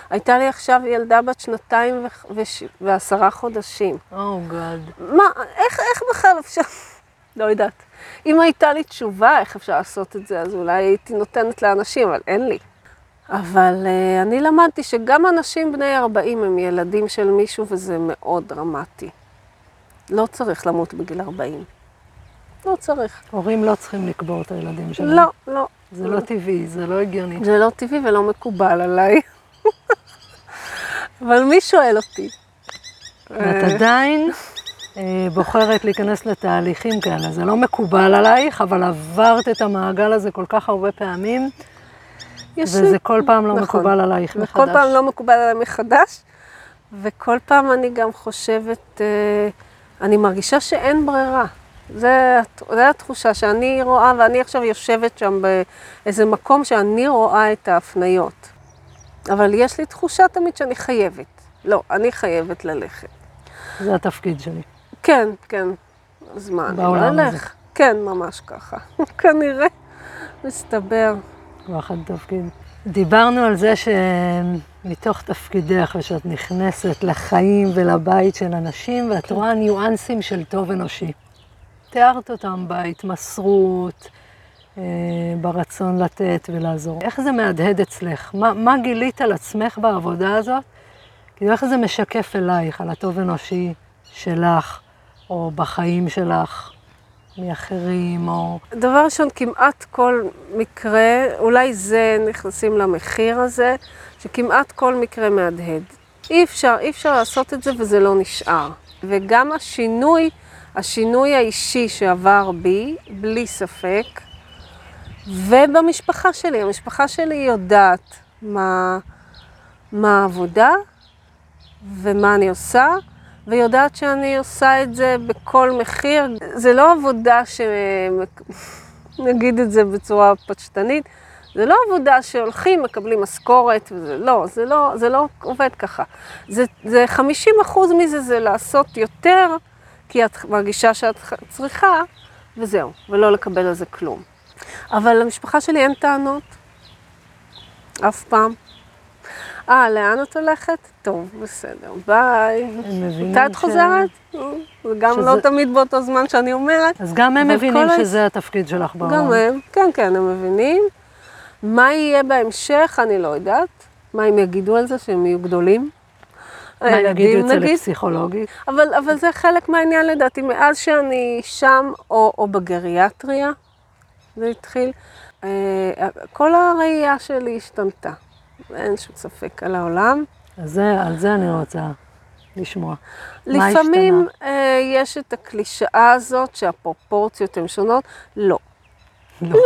S3: הייתה לי עכשיו ילדה בת שנתיים ו- וש- ועשרה חודשים.
S1: או גאד.
S3: מה, איך, איך בכלל אפשר? לא יודעת. אם הייתה לי תשובה איך אפשר לעשות את זה, אז אולי הייתי נותנת לאנשים, אבל אין לי. אבל uh, אני למדתי שגם אנשים בני 40 הם ילדים של מישהו, וזה מאוד דרמטי. לא צריך למות בגיל 40. לא צריך.
S1: הורים לא צריכים לקבור את הילדים שלהם.
S3: לא, לא.
S1: זה לא טבעי, זה לא הגיוני.
S3: זה לא טבעי ולא מקובל עליי. אבל מי שואל אותי?
S1: ואת עדיין אה, בוחרת להיכנס לתהליכים כאלה. זה לא מקובל עלייך, אבל עברת את המעגל הזה כל כך הרבה פעמים, וזה כל פעם לא
S3: נכון.
S1: מקובל עלייך מחדש.
S3: וכל פעם לא מקובל עליי מחדש, וכל פעם אני גם חושבת, אה, אני מרגישה שאין ברירה. זה, זה התחושה שאני רואה, ואני עכשיו יושבת שם באיזה מקום שאני רואה את ההפניות. אבל יש לי תחושה תמיד שאני חייבת. לא, אני חייבת ללכת.
S1: זה התפקיד שלי.
S3: כן, כן. אז מה, אני לא. אלך? כן, ממש ככה. כנראה. מסתבר.
S1: ואחד תפקיד. דיברנו על זה שמתוך תפקידך, ושאת נכנסת לחיים ולבית של אנשים, ואת רואה ניואנסים של טוב אנושי. תיארת אותם בהתמסרות, אה, ברצון לתת ולעזור. איך זה מהדהד אצלך? מה, מה גילית על עצמך בעבודה הזאת? כאילו, איך זה משקף אלייך, על הטוב אנושי שלך, או בחיים שלך, מאחרים, או...
S3: דבר ראשון, כמעט כל מקרה, אולי זה נכנסים למחיר הזה, שכמעט כל מקרה מהדהד. אי אפשר, אי אפשר לעשות את זה וזה לא נשאר. וגם השינוי, השינוי האישי שעבר בי, בלי ספק, ובמשפחה שלי, המשפחה שלי יודעת מה, מה העבודה ומה אני עושה, ויודעת שאני עושה את זה בכל מחיר. זה לא עבודה ש... נגיד את זה בצורה פשטנית, זה לא עבודה שהולכים, מקבלים משכורת, וזה לא, זה לא, זה לא עובד ככה. זה, זה 50 אחוז מזה זה לעשות יותר, כי את מרגישה שאת צריכה, וזהו, ולא לקבל על זה כלום. אבל למשפחה שלי אין טענות, אף פעם. אה, לאן את הולכת? טוב, בסדר, ביי.
S1: הם מבינים
S3: מתי את חוזרת? זה גם
S1: שזה-
S3: לא תמיד באותו זמן שאני אומרת.
S1: אז גם הם מבינים שזה התפקיד שלך בעולם.
S3: גם הם, כן, כן, הם מבינים. מה יהיה בהמשך, אני לא יודעת. מה הם יגידו על זה, שהם יהיו גדולים? הילדים,
S1: אצל
S3: נגיד.
S1: הפסיכולוגית?
S3: אבל, אבל זה חלק מהעניין לדעתי, מאז שאני שם, או, או בגריאטריה, זה התחיל, אה, כל הראייה שלי השתנתה. אין שום ספק על העולם.
S1: אז זה, על זה אני רוצה לשמוע.
S3: לפעמים אה, יש את הקלישאה הזאת שהפרופורציות הן שונות. לא.
S1: לא.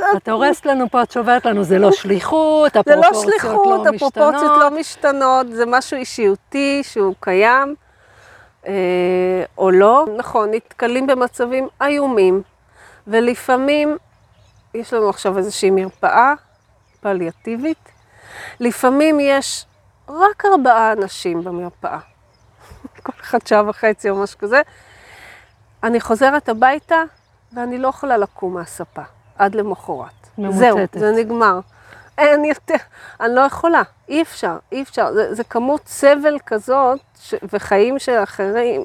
S3: לא,
S1: את הורסת לנו פה, את שוברת לנו, זה לא שליחות,
S3: זה לא
S1: הפרופורציות
S3: שליחות,
S1: לא
S3: הפרופורציות
S1: משתנות.
S3: לא משתנות, זה משהו אישיותי שהוא קיים, אה, או לא. נכון, נתקלים במצבים איומים, ולפעמים, יש לנו עכשיו איזושהי מרפאה פליאטיבית, לפעמים יש רק ארבעה אנשים במרפאה, כל אחד שעה וחצי או משהו כזה. אני חוזרת הביתה, ואני לא יכולה לקום מהספה עד למחרת. זהו,
S1: ממוטטת.
S3: זה נגמר. אין יותר, אני לא יכולה, אי אפשר, אי אפשר. זה, זה כמות סבל כזאת ש, וחיים של אחרים.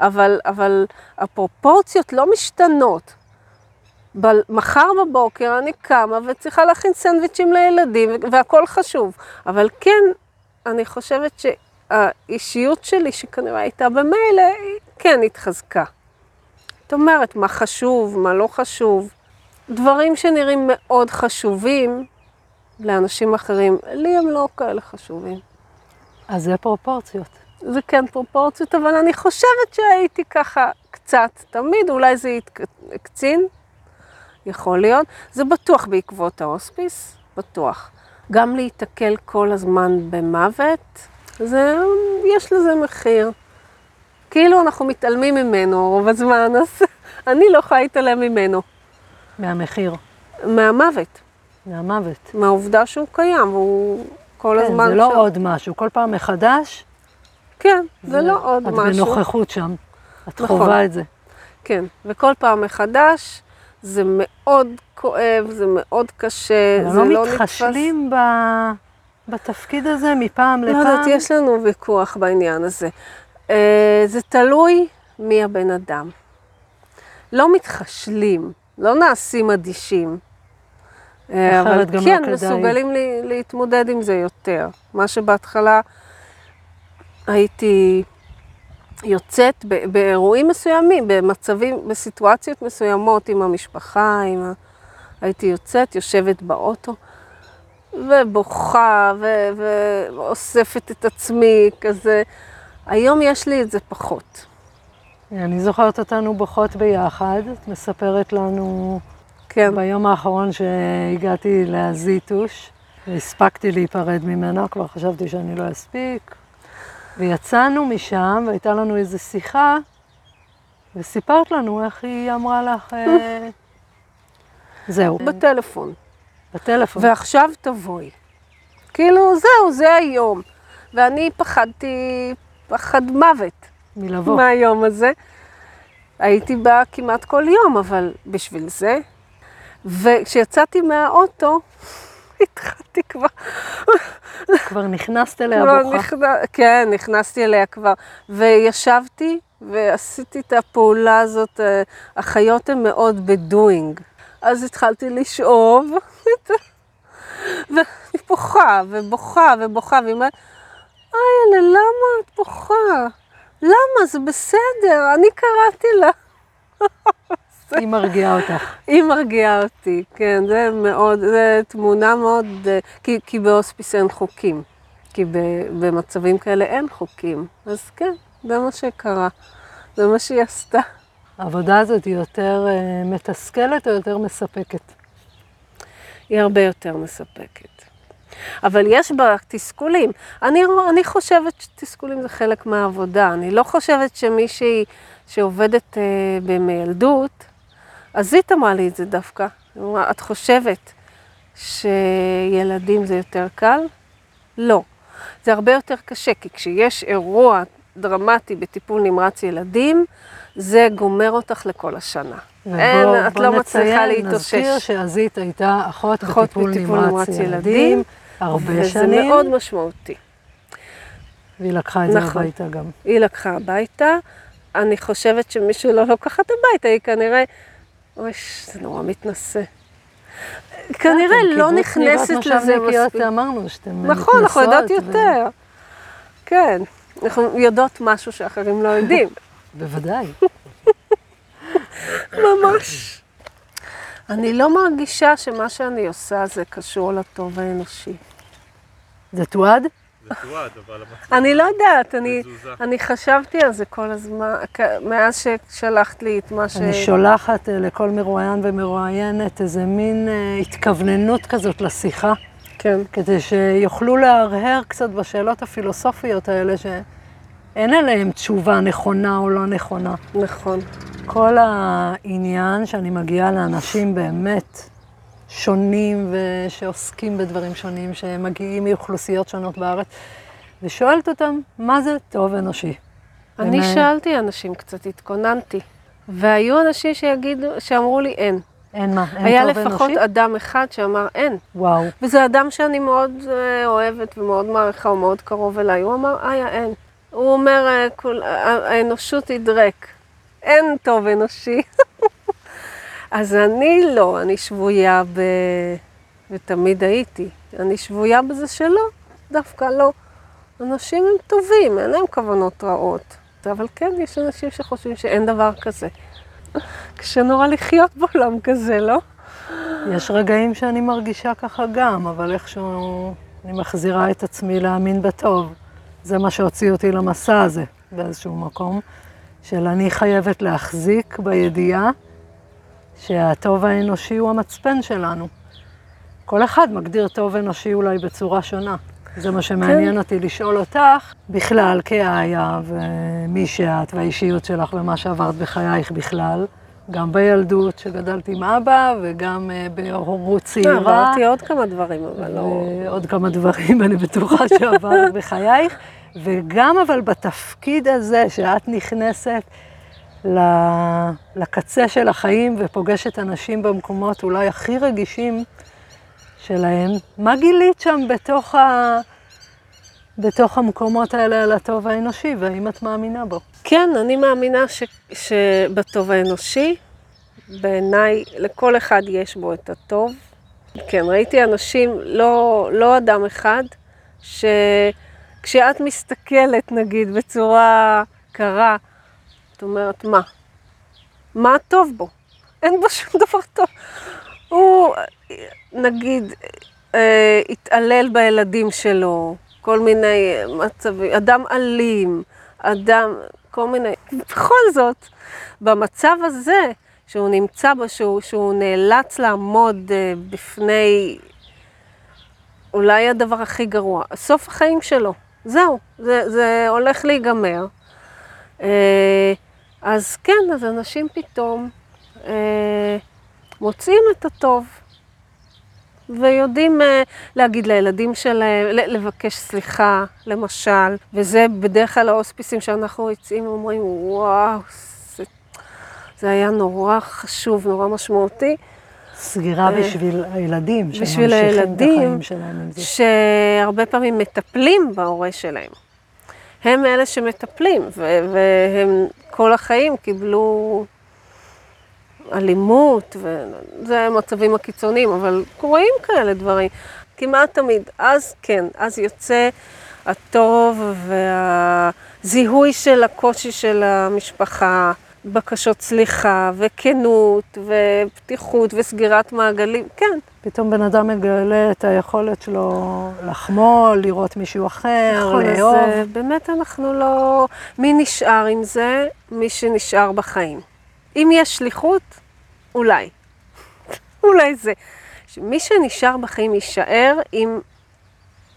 S3: אבל, אבל הפרופורציות לא משתנות. ב- מחר בבוקר אני קמה וצריכה להכין סנדוויצ'ים לילדים, והכל חשוב. אבל כן, אני חושבת שהאישיות שלי, שכנראה הייתה במילא, כן התחזקה. זאת אומרת, מה חשוב, מה לא חשוב. דברים שנראים מאוד חשובים לאנשים אחרים, לי הם לא כאלה חשובים.
S1: אז זה פרופורציות.
S3: זה כן פרופורציות, אבל אני חושבת שהייתי ככה קצת, תמיד, אולי זה הקצין, יכול להיות. זה בטוח בעקבות ההוספיס, בטוח. גם להיתקל כל הזמן במוות, זה, יש לזה מחיר. כאילו אנחנו מתעלמים ממנו רוב הזמן, אז אני לא יכולה להתעלם ממנו.
S1: מהמחיר.
S3: מהמוות.
S1: מהמוות.
S3: מהעובדה שהוא קיים, והוא כל
S1: כן,
S3: הזמן
S1: זה לא
S3: שם.
S1: עוד משהו, כל פעם מחדש.
S3: כן, זה לא עוד
S1: את
S3: משהו.
S1: בנוכחות שם. את
S3: נכון.
S1: חווה את זה.
S3: כן, וכל פעם מחדש, זה מאוד כואב, זה מאוד קשה, זה
S1: לא
S3: לא נתפס.
S1: מתחשלים ב... בתפקיד הזה מפעם
S3: לא
S1: לפעם.
S3: יודעת, יש לנו ויכוח בעניין הזה. אה, זה תלוי מי הבן אדם. לא מתחשלים, לא נעשים אדישים. אה, אבל
S1: לא
S3: כן,
S1: כדאי.
S3: מסוגלים לי, להתמודד עם זה יותר. מה שבהתחלה הייתי יוצאת ב- באירועים מסוימים, במצבים, בסיטואציות מסוימות עם המשפחה, עם ה... הייתי יוצאת, יושבת באוטו, ובוכה, ו- ואוספת את עצמי, כזה. היום יש לי את זה פחות.
S1: אני זוכרת אותנו בוכות ביחד. את מספרת לנו
S3: כן,
S1: ביום האחרון שהגעתי להזיטוש, והספקתי להיפרד ממנה, כבר חשבתי שאני לא אספיק. ויצאנו משם, והייתה לנו איזו שיחה, וסיפרת לנו איך היא אמרה לך, אה, זהו,
S3: בטלפון.
S1: בטלפון.
S3: ועכשיו תבואי. כאילו, זהו, זה היום. ואני פחדתי פחד מוות
S1: מלבוא.
S3: מהיום הזה. הייתי בה כמעט כל יום, אבל בשביל זה. וכשיצאתי מהאוטו, התחלתי כבר,
S1: כבר נכנסת אליה בוכה.
S3: נכנ... כן, נכנסתי אליה כבר. וישבתי ועשיתי את הפעולה הזאת, אה, החיות הן מאוד בדואינג. אז התחלתי לשאוב, ואני בוכה, ובוכה, ובוכה, והיא אומרת, אייל'ה, למה את בוכה? למה? זה בסדר, אני קראתי לה.
S1: היא מרגיעה אותך.
S3: היא מרגיעה אותי, כן, זה מאוד, זו תמונה מאוד, אה, כי, כי בהוספיס אין חוקים. כי ב, במצבים כאלה אין חוקים. אז כן, זה מה שקרה. זה מה שהיא עשתה.
S1: העבודה הזאת היא יותר אה, מתסכלת או יותר מספקת?
S3: היא הרבה יותר מספקת. אבל יש בה תסכולים. אני, אני חושבת שתסכולים זה חלק מהעבודה. אני לא חושבת שמישהי שעובדת אה, במיילדות, אז היא אמרה לי את זה דווקא. היא אמרה, את חושבת שילדים זה יותר קל? לא. זה הרבה יותר קשה, כי כשיש אירוע דרמטי בטיפול נמרץ ילדים, זה גומר אותך לכל השנה. אין,
S1: ובוא-
S3: את
S1: בוא
S3: לא מצליחה
S1: נציין,
S3: להתאושש.
S1: נזכיר שעזית הייתה אחות,
S3: אחות
S1: בטיפול
S3: בטיפול
S1: נמרץ ילדים, הרבה
S3: וזה
S1: שנים,
S3: מאוד משמעותי.
S1: והיא לקחה את זה
S3: נכון.
S1: הביתה גם.
S3: היא לקחה הביתה, אני חושבת שמישהו לא לוקחת הביתה, היא כנראה, אוי, זה נורא מתנשא. כנראה
S1: אתם
S3: לא נכנסת לזה מספיק.
S1: אמרנו שאתם
S3: נכון, אנחנו יודעות יותר. כן, אנחנו יודעות משהו שאחרים לא יודעים.
S1: בוודאי.
S3: ממש. אני לא מרגישה שמה שאני עושה זה קשור לטוב האנושי.
S1: זה תועד?
S4: זה תועד, אבל המצב
S3: אני לא יודעת, אני, חשבתי על זה כל הזמן, מאז ששלחת לי את מה ש...
S1: אני שולחת אה, לכל מרואיין ומרואיינת איזה מין אה, התכווננות כזאת לשיחה,
S3: כן.
S1: כדי שיוכלו להרהר קצת בשאלות הפילוסופיות האלה, שאין עליהן תשובה נכונה או לא נכונה.
S3: נכון.
S1: כל העניין שאני מגיעה לאנשים באמת שונים ושעוסקים בדברים שונים, שמגיעים מאוכלוסיות שונות בארץ, ושואלת אותם, מה זה טוב אנושי?
S3: אני
S1: ומה-
S3: שאלתי אנשים קצת, התכוננתי, והיו אנשים שיגידו, שאמרו לי אין.
S1: אין מה, אין
S3: היה
S1: טוב
S3: לפחות
S1: אנושי?
S3: אדם אחד שאמר אין. הוא אומר, אה, כול- ה- האנושות היא דרק. אין טוב אנושי. אז אני לא, אני שבויה ב... ותמיד הייתי. אני שבויה בזה שלא, דווקא לא. אנשים הם טובים, אין להם כוונות רעות. אבל כן, יש אנשים שחושבים שאין דבר כזה. קשה נורא לחיות בעולם כזה, לא?
S1: יש רגעים שאני מרגישה ככה גם, אבל איכשהו אני מחזירה את עצמי להאמין בטוב. זה מה שהוציא אותי למסע הזה באיזשהו מקום, של אני חייבת להחזיק בידיעה שהטוב האנושי הוא המצפן שלנו. כל אחד מגדיר טוב אנושי אולי בצורה שונה. זה מה שמעניין
S3: כן.
S1: אותי לשאול אותך, בכלל, כאיה, ומי שאת, והאישיות שלך, ומה שעברת בחייך בכלל, גם בילדות, שגדלת עם אבא, וגם אה, בהורות צעירה.
S3: עברתי עוד כמה דברים, אבל לא...
S1: ועוד כמה דברים, אני בטוחה שעברת בחייך, וגם אבל בתפקיד הזה שאת נכנסת לקצה של החיים ופוגשת אנשים במקומות אולי הכי רגישים שלהם, מה גילית שם בתוך, ה... בתוך המקומות האלה על הטוב האנושי, והאם את מאמינה בו?
S3: כן, אני מאמינה ש... שבטוב האנושי, בעיניי, לכל אחד יש בו את הטוב. כן, ראיתי אנשים, לא, לא אדם אחד, שכשאת מסתכלת, נגיד, בצורה קרה, את אומרת, מה? מה טוב בו? אין בו שום דבר טוב. הוא, נגיד, אה, התעלל בילדים שלו, כל מיני מצבים, אדם אלים, אדם, כל מיני, בכל זאת, במצב הזה, שהוא נמצא בו, שהוא, שהוא נאלץ לעמוד אה, בפני אולי הדבר הכי גרוע, סוף החיים שלו, זהו, זה, זה הולך להיגמר. אה, אז כן, אז אנשים פתאום אה, מוצאים את הטוב. ויודעים אה, להגיד לילדים שלהם, לבקש סליחה, למשל, וזה בדרך כלל ההוספיסים שאנחנו יוצאים ואומרים, וואו, זה, זה היה נורא חשוב, נורא משמעותי,
S1: סגירה
S3: אה,
S1: בשביל הילדים,
S3: בשביל הילדים,
S1: שלהם.
S3: שהרבה פעמים מטפלים בהורה שלהם. הם אלה שמטפלים, והם כל החיים קיבלו אלימות, וזה המצבים הקיצוניים, אבל קורים כאלה דברים. כמעט תמיד. אז כן, אז יוצא הטוב והזיהוי של הקושי של המשפחה, בקשות סליחה, וכנות, ופתיחות, וסגירת מעגלים, כן.
S1: פתאום בן אדם מגלה את היכולת שלו לחמול, לראות מישהו אחר,
S3: נכון, אז
S1: לאהוב.
S3: אה, באמת אנחנו לא... מי נשאר עם זה? מי שנשאר בחיים. אם יש שליחות, אולי. אולי זה. מי שנשאר בחיים יישאר עם,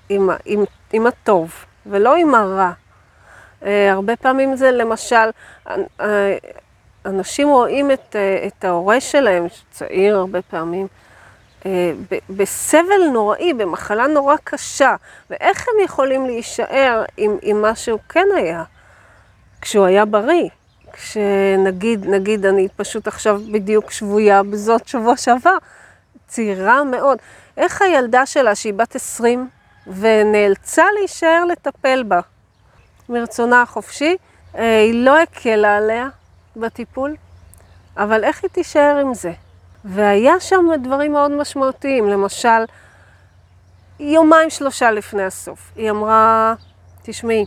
S3: עם, עם, עם הטוב, ולא עם הרע. אה, הרבה פעמים זה למשל, אה, אנשים רואים את, אה, את ההורה שלהם, צעיר הרבה פעמים, אה, בסבל נוראי, במחלה נורא קשה, ואיך הם יכולים להישאר עם, עם מה שהוא כן היה, כשהוא היה בריא? כשנגיד, נגיד, אני פשוט עכשיו בדיוק שבויה בזאת שבוע שעבר, צעירה מאוד. איך הילדה שלה, שהיא בת 20, ונאלצה להישאר לטפל בה מרצונה החופשי, אה, היא לא הקלה עליה בטיפול, אבל איך היא תישאר עם זה? והיה שם דברים מאוד משמעותיים, למשל, יומיים שלושה לפני הסוף, היא אמרה, תשמעי,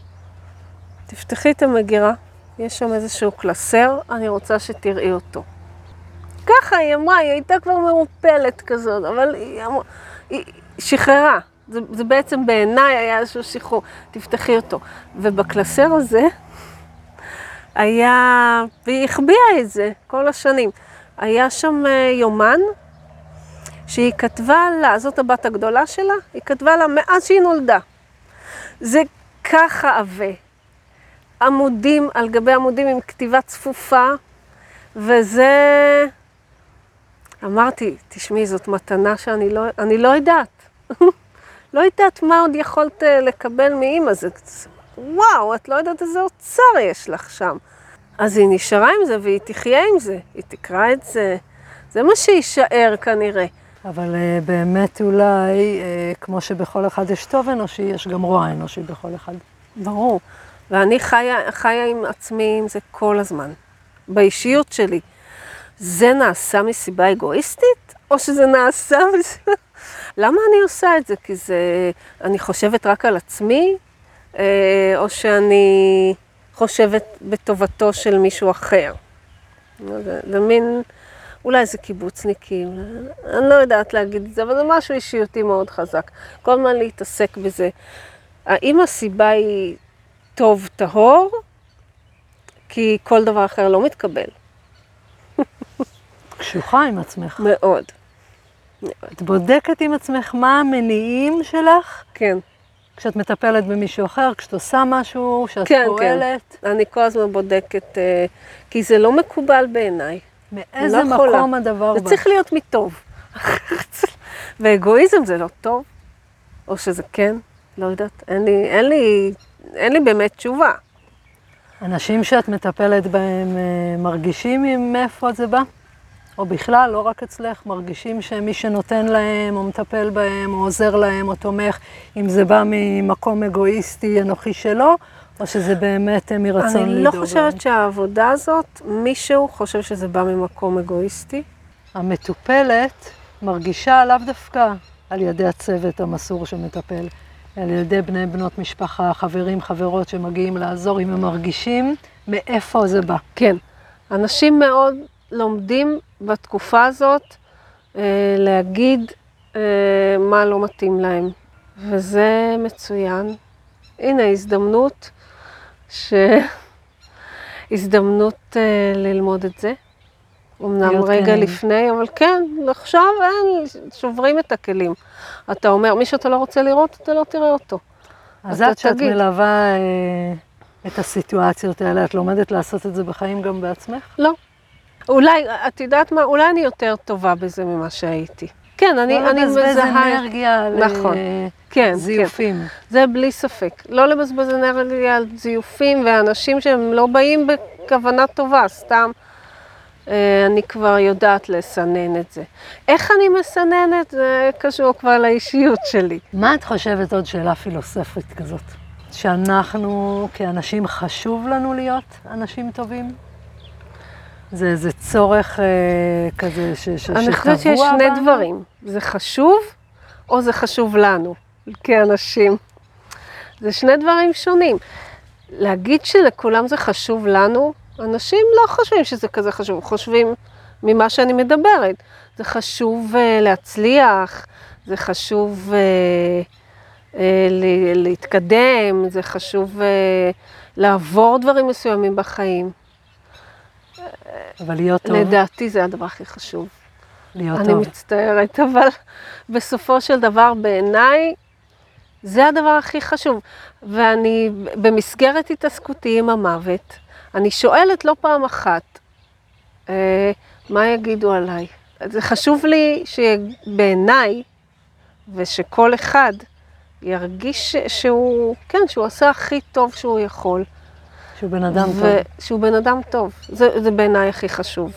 S3: תפתחי את המגירה, יש שם איזשהו קלסר, אני רוצה שתראי אותו. ככה היא אמרה, היא הייתה כבר מעופלת כזאת, אבל היא, אמרה, היא שחררה. זה, זה בעצם בעיניי היה איזשהו שחרור, תפתחי אותו. ובקלסר הזה היה, והיא החביאה את זה כל השנים, היה שם אה, יומן שהיא כתבה לה, זאת הבת הגדולה שלה, היא כתבה לה מאז שהיא נולדה. זה ככה עבה. עמודים על גבי עמודים עם כתיבה צפופה, וזה... אמרתי, תשמעי, זאת מתנה שאני לא, אני לא יודעת. לא יודעת מה עוד יכולת אה, לקבל מאימא. זה, וואו, את לא יודעת איזה אוצר יש לך שם. אז היא נשארה עם זה והיא תחיה עם זה, היא תקרא את זה. זה מה שיישאר כנראה.
S1: אבל uh, באמת אולי, uh, כמו שבכל אחד יש טוב אנושי, יש גם רוע אנושי בכל אחד.
S3: ברור. ואני חיה, חיה עם עצמי עם זה כל הזמן, באישיות שלי. זה נעשה מסיבה אגואיסטית, או שזה נעשה מסיבה... למה אני עושה את זה? כי זה... אני חושבת רק על עצמי, או שאני חושבת בטובתו של מישהו אחר. זה, זה מין, אולי זה קיבוצניקים, אני לא יודעת להגיד את זה, אבל זה משהו אישיותי מאוד חזק. כל הזמן להתעסק בזה. האם הסיבה היא טוב טהור? כי כל דבר אחר לא מתקבל.
S1: קשוחה עם עצמך.
S3: מאוד.
S1: את בודקת עם עצמך מה המניעים שלך
S3: כן.
S1: כשאת מטפלת במישהו אחר, כשאת עושה משהו, כשאת
S3: כן,
S1: פועלת.
S3: כן. אני כל הזמן בודקת, אה, כי זה לא מקובל בעיניי.
S1: מאיזה
S3: לא יכולה.
S1: מקום הדבר
S3: זה
S1: בא?
S3: צריך להיות מטוב. ואגואיזם זה לא טוב, או שזה כן, לא יודעת. אין לי, אין לי, אין לי באמת תשובה.
S1: אנשים שאת מטפלת בהם אה, מרגישים מאיפה זה בא? או בכלל, לא רק אצלך, מרגישים שמי שנותן להם, או מטפל בהם, או עוזר להם, או תומך, אם זה בא ממקום אגואיסטי אנוכי שלו, או שזה באמת אה, מרצון
S3: אני
S1: לדאוג
S3: לא
S1: להם.
S3: חושבת שהעבודה הזאת, מישהו חושב שזה בא ממקום אגואיסטי.
S1: המטופלת מרגישה לאו דווקא על ידי הצוות המסור שמטפל, על ידי בני בנות משפחה, חברים, חברות שמגיעים לעזור, אם הם מרגישים מאיפה זה בא.
S3: כן. אנשים מאוד לומדים בתקופה הזאת אה, להגיד אה, מה לא מתאים להם, וזה מצוין. הנה הזדמנות, ש... הזדמנות אה, ללמוד את זה. אמנם רגע
S1: כנים.
S3: לפני, אבל כן, עכשיו אין, שוברים את הכלים. אתה אומר, מי שאתה לא רוצה לראות, אתה לא תראה אותו.
S1: אז את, שאת
S3: תגיד.
S1: מלווה אה, את הסיטואציות האלה, את לומדת לעשות את זה בחיים גם בעצמך?
S3: לא. אולי, את יודעת מה, אולי אני יותר טובה בזה ממה שהייתי. כן, אני,
S1: לא
S3: אני
S1: לבזבז
S3: מזהה...
S1: אנרגיה
S3: נכון. כן, כן.
S1: לזיופים.
S3: זה בלי ספק. לא לבזבז אנרגיה על זיופים ואנשים שהם לא באים בכוונה טובה, סתם. אה, אני כבר יודעת לסנן את זה. איך אני מסננת? זה קשור כבר לאישיות שלי.
S1: מה את חושבת, עוד שאלה פילוסופית כזאת, שאנחנו כאנשים חשוב לנו להיות אנשים טובים? זה איזה צורך אה, כזה ש, ש,
S3: אני חושבת שיש שני
S1: בנו?
S3: דברים. זה חשוב, או זה חשוב לנו, כאנשים. זה שני דברים שונים. להגיד שלכולם זה חשוב לנו, אנשים לא חושבים שזה כזה חשוב, חושבים ממה שאני מדברת. זה חשוב uh, להצליח, זה חשוב uh, uh, להתקדם, זה חשוב uh, לעבור דברים מסוימים בחיים.
S1: אבל להיות טוב,
S3: לדעתי זה הדבר הכי חשוב.
S1: להיות
S3: אני
S1: טוב.
S3: מצטערת, אבל בסופו של דבר בעיניי זה הדבר הכי חשוב. ואני, במסגרת התעסקותי עם המוות, אני שואלת לא פעם אחת, אה, מה יגידו עליי? זה חשוב לי שבעיניי, ושכל אחד ירגיש שהוא, כן, שהוא עשה הכי טוב שהוא יכול.
S1: שהוא בן אדם טוב.
S3: שהוא בן אדם טוב. זה, זה בעיניי הכי חשוב.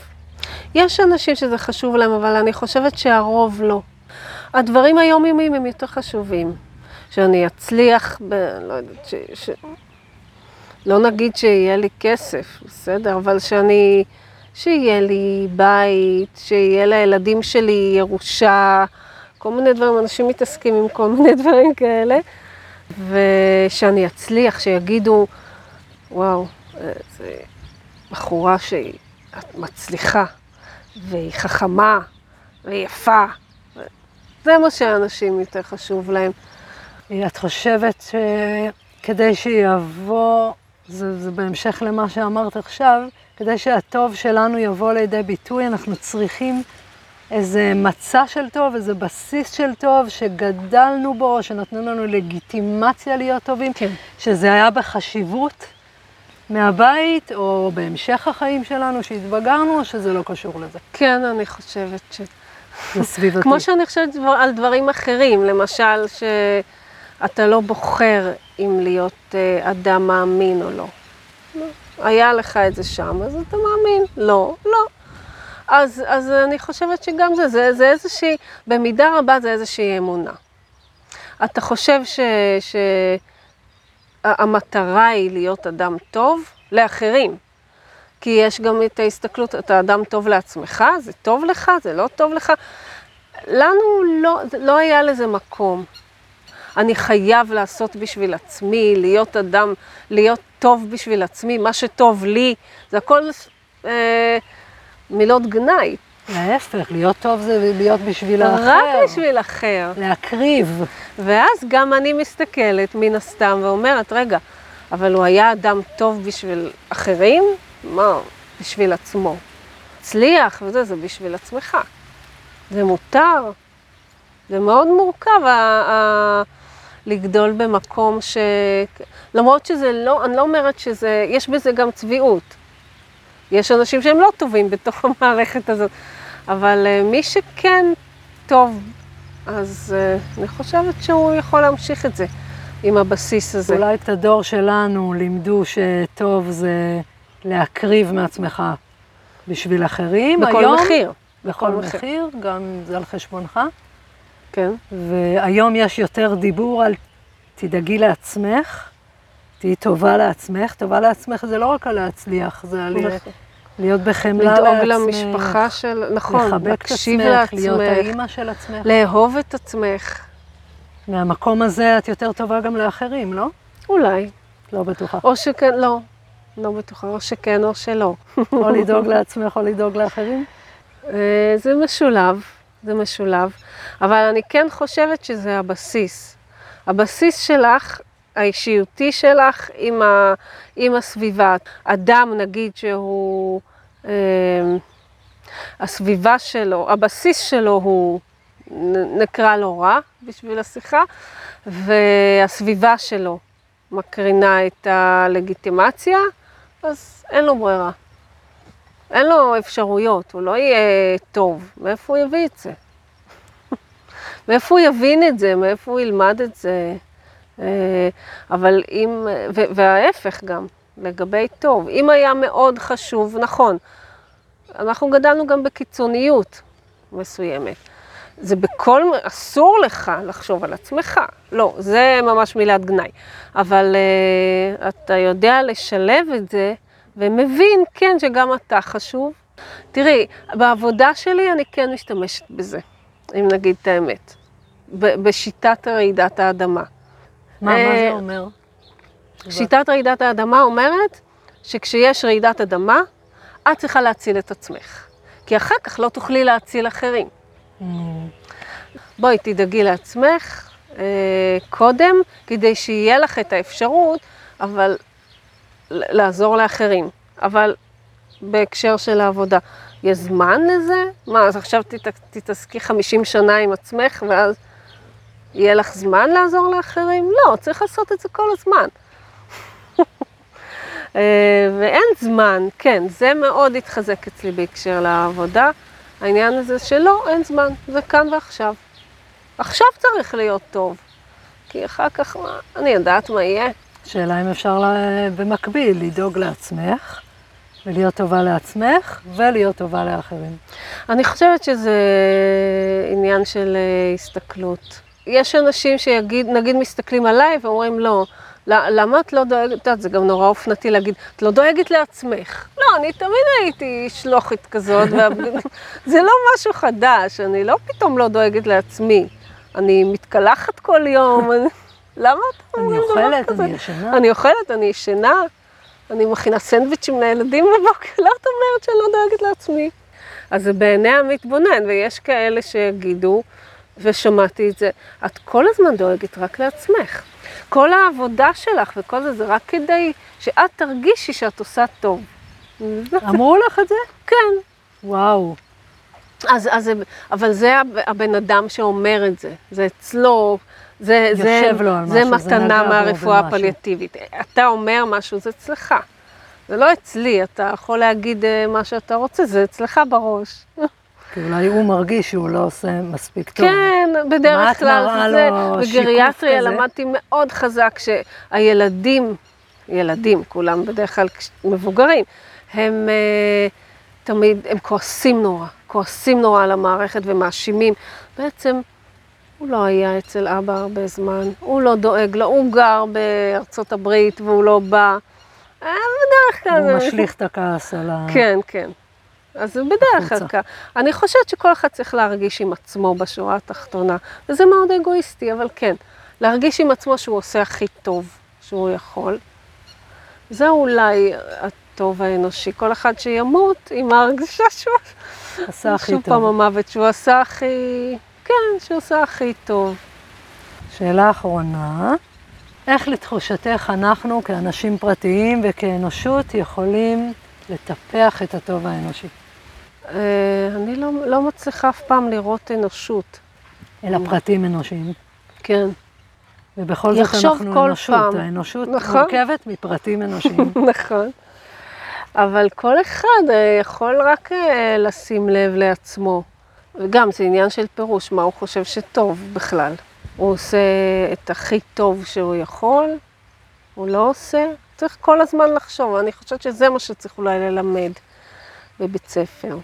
S3: יש אנשים שזה חשוב להם, אבל אני חושבת שהרוב לא. הדברים היומיומיים הם יותר חשובים. שאני אצליח, ב, לא יודעת, ש, ש... לא נגיד שיהיה לי כסף, בסדר, אבל שאני, שיהיה לי בית, שיהיה לילדים שלי ירושה, כל מיני דברים, אנשים מתעסקים עם כל מיני דברים כאלה, ושאני אצליח, שיגידו, וואו, זו בחורה שהיא מצליחה, והיא חכמה, והיא יפה. זה מה שאנשים יותר חשוב להם.
S1: את חושבת שכדי שיבוא, זה, זה בהמשך למה שאמרת עכשיו, כדי שהטוב שלנו יבוא לידי ביטוי, אנחנו צריכים איזה מצע של טוב, איזה בסיס של טוב, שגדלנו בו, שנתנו לנו לגיטימציה להיות טובים,
S3: כן.
S1: שזה היה בחשיבות מהבית, או בהמשך החיים שלנו, שהתבגרנו, או שזה לא קשור לזה.
S3: כן, אני חושבת ש...
S1: זה סביבתי.
S3: כמו שאני חושבת דבר- על דברים אחרים, למשל שאתה לא בוחר אם להיות אה, אדם מאמין או לא. לא. היה לך את זה שם, אז אתה מאמין. לא, לא. אז, אז אני חושבת שגם זה, זה, זה איזושהי, במידה רבה זה איזושהי אמונה. אתה חושב ש... ש המטרה היא להיות אדם טוב לאחרים. כי יש גם את ההסתכלות, אתה אדם טוב לעצמך, זה טוב לך, זה לא טוב לך. לנו לא, לא היה לזה מקום. אני חייב לעשות בשביל עצמי, להיות אדם, להיות טוב בשביל עצמי, מה שטוב לי, זה הכל אה, מילות גנאי.
S1: להפך, להיות טוב זה להיות בשביל האחר.
S3: רק בשביל אחר.
S1: להקריב.
S3: ואז גם אני מסתכלת מן הסתם ואומרת, רגע, אבל הוא היה אדם טוב בשביל אחרים? מה, בשביל עצמו. הצליח וזה, זה בשביל עצמך. זה מותר. זה מאוד מורכב ה- ה- לגדול במקום ש... למרות שזה לא, אני לא אומרת שזה, יש בזה גם צביעות. יש אנשים שהם לא טובים בתוך המערכת הזאת, אבל uh, מי שכן טוב, אז uh, אני חושבת שהוא יכול להמשיך את זה עם הבסיס הזה.
S1: אולי את הדור שלנו לימדו שטוב זה להקריב מעצמך בשביל אחרים.
S3: בכל
S1: היום,
S3: מחיר.
S1: בכל
S3: מחיר.
S1: מחיר, גם זה על חשבונך.
S3: כן.
S1: והיום יש יותר דיבור על תדאגי לעצמך, תהיי טובה לעצמך. טובה לעצמך זה לא רק על להצליח, זה על
S3: נכון.
S1: להיות בחמלה
S3: לדאוג
S1: לעצמך.
S3: למשפחה של, נכון,
S1: לחבק את
S3: להקשיב
S1: עצמך, להיות האימא של עצמך.
S3: לאהוב את עצמך.
S1: מהמקום הזה את יותר טובה גם לאחרים, לא?
S3: אולי.
S1: לא בטוחה.
S3: או שכן, לא. לא בטוחה, או שכן או שלא.
S1: או לדאוג לעצמך או לדאוג לאחרים.
S3: אה, זה משולב, זה משולב, אבל אני כן חושבת שזה הבסיס. הבסיס שלך, האישיותי שלך עם, ה, עם הסביבה. אדם, נגיד שהוא, אה, הסביבה שלו, הבסיס שלו הוא, נקרא לו רע בשביל השיחה, והסביבה שלו מקרינה את הלגיטימציה, אז אין לו ברירה. אין לו אפשרויות, הוא לא יהיה טוב. מאיפה הוא יביא את זה? מאיפה הוא יבין את זה? מאיפה הוא ילמד את זה? אה, אבל אם, וההפך גם, לגבי טוב. אם היה מאוד חשוב, נכון, אנחנו גדלנו גם בקיצוניות מסוימת. זה בכל, אסור לך לחשוב על עצמך. לא, זה ממש מילת גנאי. אבל uh, אתה יודע לשלב את זה, ומבין, כן, שגם אתה חשוב. תראי, בעבודה שלי אני כן משתמשת בזה, אם נגיד את האמת. בשיטת רעידת האדמה.
S1: מה, מה
S3: אה,
S1: זה אומר?
S3: שיטת רעידת האדמה אומרת שכשיש רעידת אדמה, את צריכה להציל את עצמך. כי אחר כך לא תוכלי להציל אחרים. בואי, תדאגי לעצמך אה, קודם, כדי שיהיה לך את האפשרות, אבל לעזור לאחרים. אבל בהקשר של העבודה, יש זמן לזה? מה, אז עכשיו תת, תתעסקי 50 שנה עם עצמך, ואז יהיה לך זמן לעזור לאחרים? לא, צריך לעשות את זה כל הזמן. אה, ואין זמן, כן, זה מאוד התחזק אצלי בהקשר לעבודה. העניין הזה שלא, אין זמן, זה כאן ועכשיו. עכשיו צריך להיות טוב, כי אחר כך, מה, אני יודעת מה יהיה.
S1: שאלה אם אפשר לה- במקביל לדאוג לעצמך, ולהיות טובה לעצמך, ולהיות טובה לאחרים.
S3: אני חושבת שזה עניין של אה, הסתכלות. יש אנשים שיגיד, נגיד מסתכלים עליי ואומרים לא, למה את לא דואגת, את יודעת, זה גם נורא אופנתי להגיד, את לא דואגת לעצמך. לא, אני תמיד הייתי שלוחית כזאת. זה לא משהו חדש, אני לא פתאום לא דואגת לעצמי. אני מתקלחת כל יום, אני... למה אתה
S1: אני
S3: אומר דבר
S1: אוכלת,
S3: כזה?
S1: אני ישנה.
S3: אני אוכלת, אני ישנה, אני מכינה סנדוויצ'ים לילדים בבוקר, לא את אומרת שאני לא דואגת לעצמי. אז זה בעיני המתבונן, ויש כאלה שיגידו, ושמעתי את זה, את כל הזמן דואגת רק לעצמך. כל העבודה שלך וכל זה, זה רק כדי שאת תרגישי שאת עושה טוב.
S1: אמרו לך את זה?
S3: כן.
S1: וואו.
S3: אז, אז, אבל זה הב- הבן אדם שאומר את זה, זה אצלו, זה, זה,
S1: לו על
S3: זה
S1: משהו,
S3: מתנה מהרפואה. הפליאטיבית. אתה אומר משהו, זה אצלך. זה לא אצלי, אתה יכול להגיד אה, מה שאתה רוצה, זה אצלך בראש.
S1: כי אולי הוא מרגיש שהוא לא עושה מספיק טוב.
S3: כן, בדרך כלל זה, בגריאטריה? למדתי מאוד חזק שהילדים, ילדים, כולם בדרך כלל מבוגרים, הם אה, תמיד, הם כועסים נורא, כועסים נורא על המערכת ומאשימים. בעצם, הוא לא היה אצל אבא הרבה זמן, הוא לא דואג לו, הוא גר בארצות הברית והוא לא בא. אה, בדרך כלל...
S1: הוא משליך את הכעס על ה...
S3: כן, כן. אז זה בדרך כלל
S1: החוצה.
S3: כך. אני חושבת שכל אחד צריך להרגיש עם עצמו בשורה התחתונה, וזה מאוד אגואיסטי, אבל כן, להרגיש עם עצמו שהוא עושה הכי טוב שהוא יכול. זה אולי הטוב האנושי. כל אחד שימות עם ההרגשה שהוא...
S1: עשה הכי
S3: שוב פעם
S1: טוב.
S3: המוות שהוא עשה הכי... כן, שהוא עשה הכי טוב.
S1: שאלה אחרונה, איך לתחושתך אנחנו כאנשים פרטיים וכאנושות יכולים לטפח את הטוב האנושי?
S3: אה, אני לא, לא מצליחה אף פעם לראות אנושות.
S1: אלא פרטים אנושיים.
S3: כן.
S1: ובכל זאת אנחנו אנושות.
S3: פעם.
S1: האנושות
S3: נכון.
S1: מורכבת מפרטים אנושיים.
S3: נכון. אבל כל אחד אה, יכול רק אה, לשים לב לעצמו. וגם זה עניין של פירוש, מה הוא חושב שטוב בכלל. הוא עושה את הכי טוב שהוא יכול, הוא לא עושה. צריך כל הזמן לחשוב, אני חושבת שזה מה שצריך אולי ללמד בבית ספר.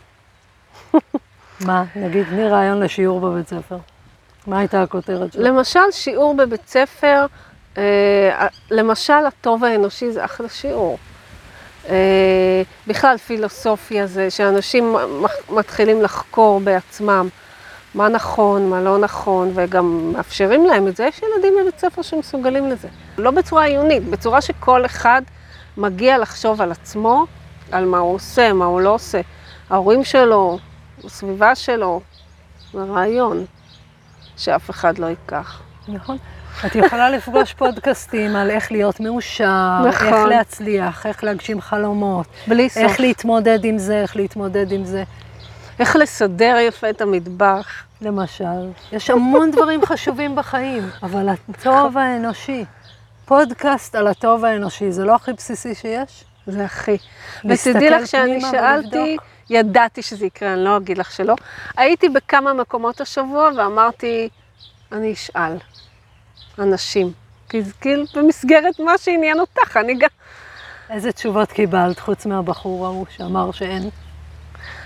S1: מה, נגיד, תני רעיון לשיעור בבית ספר. מה הייתה הכותרת שלו?
S3: למשל, שיעור בבית ספר, אה, למשל, הטוב האנושי זה אחלה שיעור. אה, בכלל, פילוסופיה זה שאנשים מתחילים לחקור בעצמם מה נכון, מה לא נכון, וגם מאפשרים להם את זה. יש ילדים בבית ספר שמסוגלים לזה. לא בצורה עיונית, בצורה שכל אחד מגיע לחשוב על עצמו, על מה הוא עושה, מה הוא לא עושה. ההורים שלו, הסביבה שלו, זה רעיון שאף אחד לא ייקח.
S1: נכון. את יכולה לפגוש פודקאסטים על איך להיות מאושר,
S3: נכון.
S1: איך להצליח, איך להגשים חלומות,
S3: בלי סוף.
S1: איך להתמודד עם זה, איך להתמודד עם זה.
S3: איך לסדר יפה את המטבח.
S1: למשל, יש המון דברים חשובים בחיים, אבל הטוב האנושי, פודקאסט על הטוב האנושי, זה לא הכי בסיסי שיש?
S3: זה הכי. ותדעי לך שאני שאלתי,
S1: ולבדוק.
S3: ידעתי שזה יקרה, אני לא אגיד לך שלא. הייתי בכמה מקומות השבוע ואמרתי, אני אשאל אנשים. כי זה כאילו במסגרת מה שעניין אותך, אני גם...
S1: איזה תשובות קיבלת חוץ מהבחור ההוא שאמר שאין?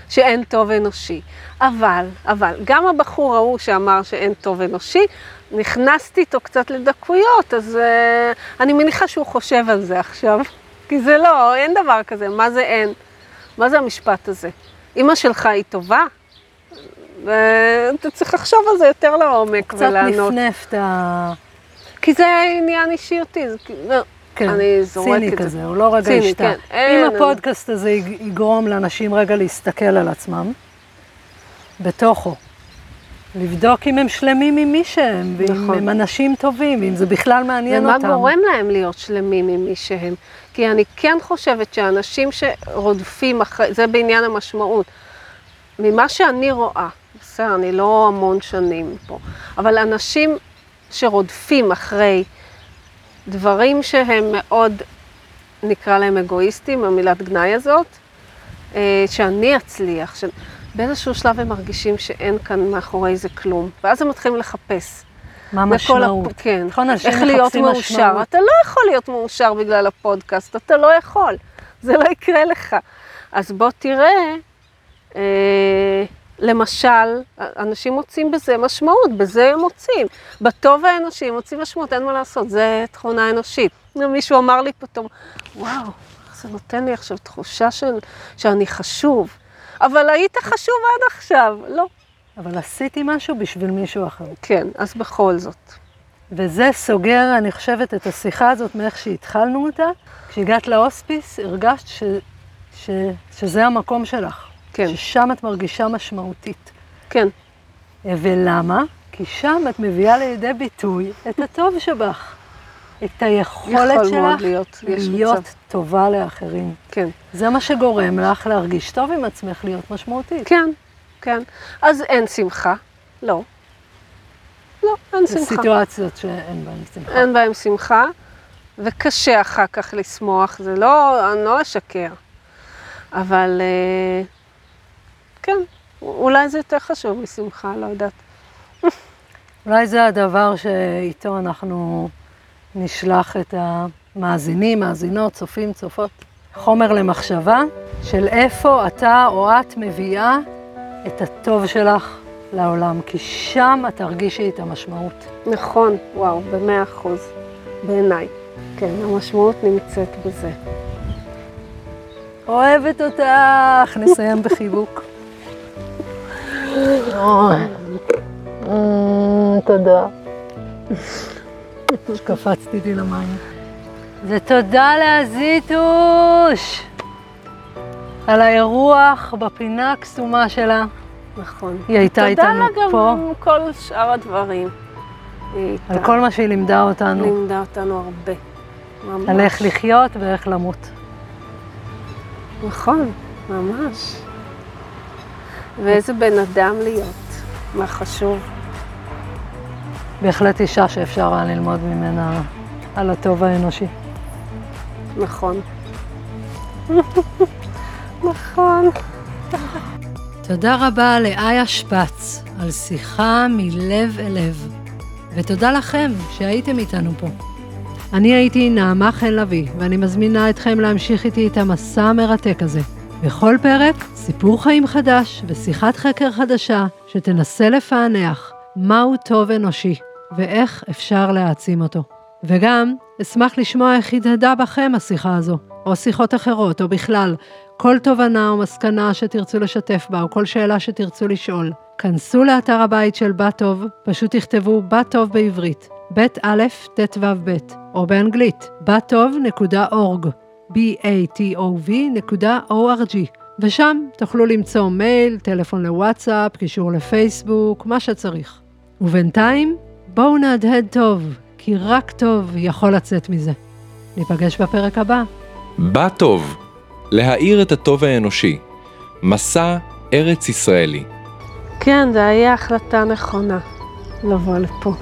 S3: שאין טוב אנושי. אבל, אבל, גם הבחור ההוא שאמר שאין טוב אנושי, נכנסתי איתו קצת לדקויות, אז uh, אני מניחה שהוא חושב על זה עכשיו. כי זה לא, אין דבר כזה, מה זה אין? מה זה המשפט הזה? אימא שלך היא טובה? ואתה צריך לחשוב על זה יותר לעומק
S1: קצת
S3: ולענות.
S1: נפנף את ה...
S3: כי זה עניין אישיותי, זה כאילו,
S1: כן,
S3: אני זורקת
S1: ציני
S3: את זה.
S1: כזה, הוא לא רגע
S3: ציני,
S1: ישתה.
S3: כן. אין,
S1: אם
S3: אין.
S1: הפודקאסט הזה יג- יגרום לאנשים רגע להסתכל על עצמם, בתוכו, לבדוק אם הם שלמים עם מי שהם, ואם
S3: נכון.
S1: הם אנשים טובים, ואם זה בכלל מעניין
S3: ומה
S1: אותם.
S3: גורם להם להיות שלמים עם מי שהם? כי אני כן חושבת שאנשים שרודפים אחרי, זה בעניין המשמעות. ממה שאני רואה, בסדר, אני לא המון שנים פה, אבל אנשים שרודפים אחרי דברים שהם מאוד, נקרא להם אגואיסטים, המילת גנאי הזאת, אה, שאני אצליח, ש... באיזשהו שלב הם מרגישים שאין כאן מאחורי זה כלום, ואז הם מתחילים לחפש.
S1: מה המשמעות?
S3: הפ... כן.
S1: נכון, אנשים
S3: איך להיות מאושר.
S1: משמעות.
S3: אתה לא יכול להיות מאושר בגלל הפודקאסט, אתה לא יכול. זה לא יקרה לך. אז בוא תראה, אה, למשל, אנשים מוצאים בזה משמעות, בזה הם מוצאים. בטוב האנושי הם מוצאים משמעות, אין מה לעשות, זה תכונה אנושית. מישהו אמר לי פתאום, וואו, זה נותן לי עכשיו תחושה של, שאני חשוב. אבל היית חשוב עד עכשיו. לא.
S1: אבל עשיתי משהו בשביל מישהו אחר.
S3: כן, אז בכל זאת.
S1: וזה סוגר, אני חושבת, את השיחה הזאת מאיך שהתחלנו אותה. כשהגעת להוספיס, הרגשת ש, ש, שזה המקום שלך.
S3: כן.
S1: ששם את מרגישה משמעותית.
S3: כן.
S1: ולמה? כי שם את מביאה לידי ביטוי את הטוב שבך. את היכולת
S3: יכול
S1: שלך
S3: להיות,
S1: להיות
S3: מצב.
S1: טובה לאחרים.
S3: כן.
S1: זה מה שגורם לך להרגיש טוב עם עצמך, להיות משמעותית.
S3: כן, כן. אז אין שמחה. לא. לא, אין שמחה.
S1: סיטואציות שאין בהן שמחה.
S3: אין בהם שמחה, וקשה אחר כך לשמוח, זה לא, אני לא אשקר. אבל אה, כן, אולי זה יותר חשוב משמחה, לא יודעת.
S1: אולי זה הדבר שאיתו אנחנו נשלח את המאזינים, מאזינות, צופים, צופות. חומר למחשבה של איפה אתה או את מביאה את הטוב שלך לעולם, כי שם את תרגישי את המשמעות.
S3: נכון, וואו, במאה אחוז, בעיניי. כן, המשמעות נמצאת בזה.
S1: אוהבת אותך, נסיים בחיבוק. תודה. שקפצתי לי למים. ותודה להזיתוש על האירוח בפינה הקסומה שלה.
S3: נכון.
S1: היא הייתה איתנו
S3: תודה לה
S1: פה.
S3: גם כל שאר הדברים.
S1: על כל מה שהיא לימדה אותנו,
S3: לימדה אותנו הרבה. ממש.
S1: על איך לחיות ואיך למות.
S3: נכון, ממש. ואיזה בן אדם להיות. מה חשוב.
S1: בהחלט אישה שאפשר היה ללמוד ממנה על הטוב האנושי.
S3: נכון. נכון.
S1: תודה רבה לאיה שפץ על שיחה מלב אל לב, ותודה לכם שהייתם איתנו פה. אני הייתי נעמה חן לביא, ואני מזמינה אתכם להמשיך איתי את המסע המרתק הזה. בכל פרק, סיפור חיים חדש ושיחת חקר חדשה שתנסה לפענח מהו טוב אנושי ואיך אפשר להעצים אותו. וגם אשמח לשמוע איך הדהדה בכם השיחה הזו, או שיחות אחרות, או בכלל, כל תובנה או מסקנה שתרצו לשתף בה, או כל שאלה שתרצו לשאול. כנסו לאתר הבית של בת טוב, פשוט תכתבו בת טוב בעברית, ב' א' ט"ו ב', או באנגלית, בטוב.org, b-a-t-o-v.org, ושם תוכלו למצוא מייל, טלפון לוואטסאפ, קישור לפייסבוק, מה שצריך. ובינתיים, בואו נהדהד טוב, כי רק טוב יכול לצאת מזה. ניפגש בפרק הבא.
S2: בא טוב, להאיר את הטוב האנושי, מסע ארץ ישראלי.
S3: כן, זו הייתה החלטה נכונה לבוא לפה.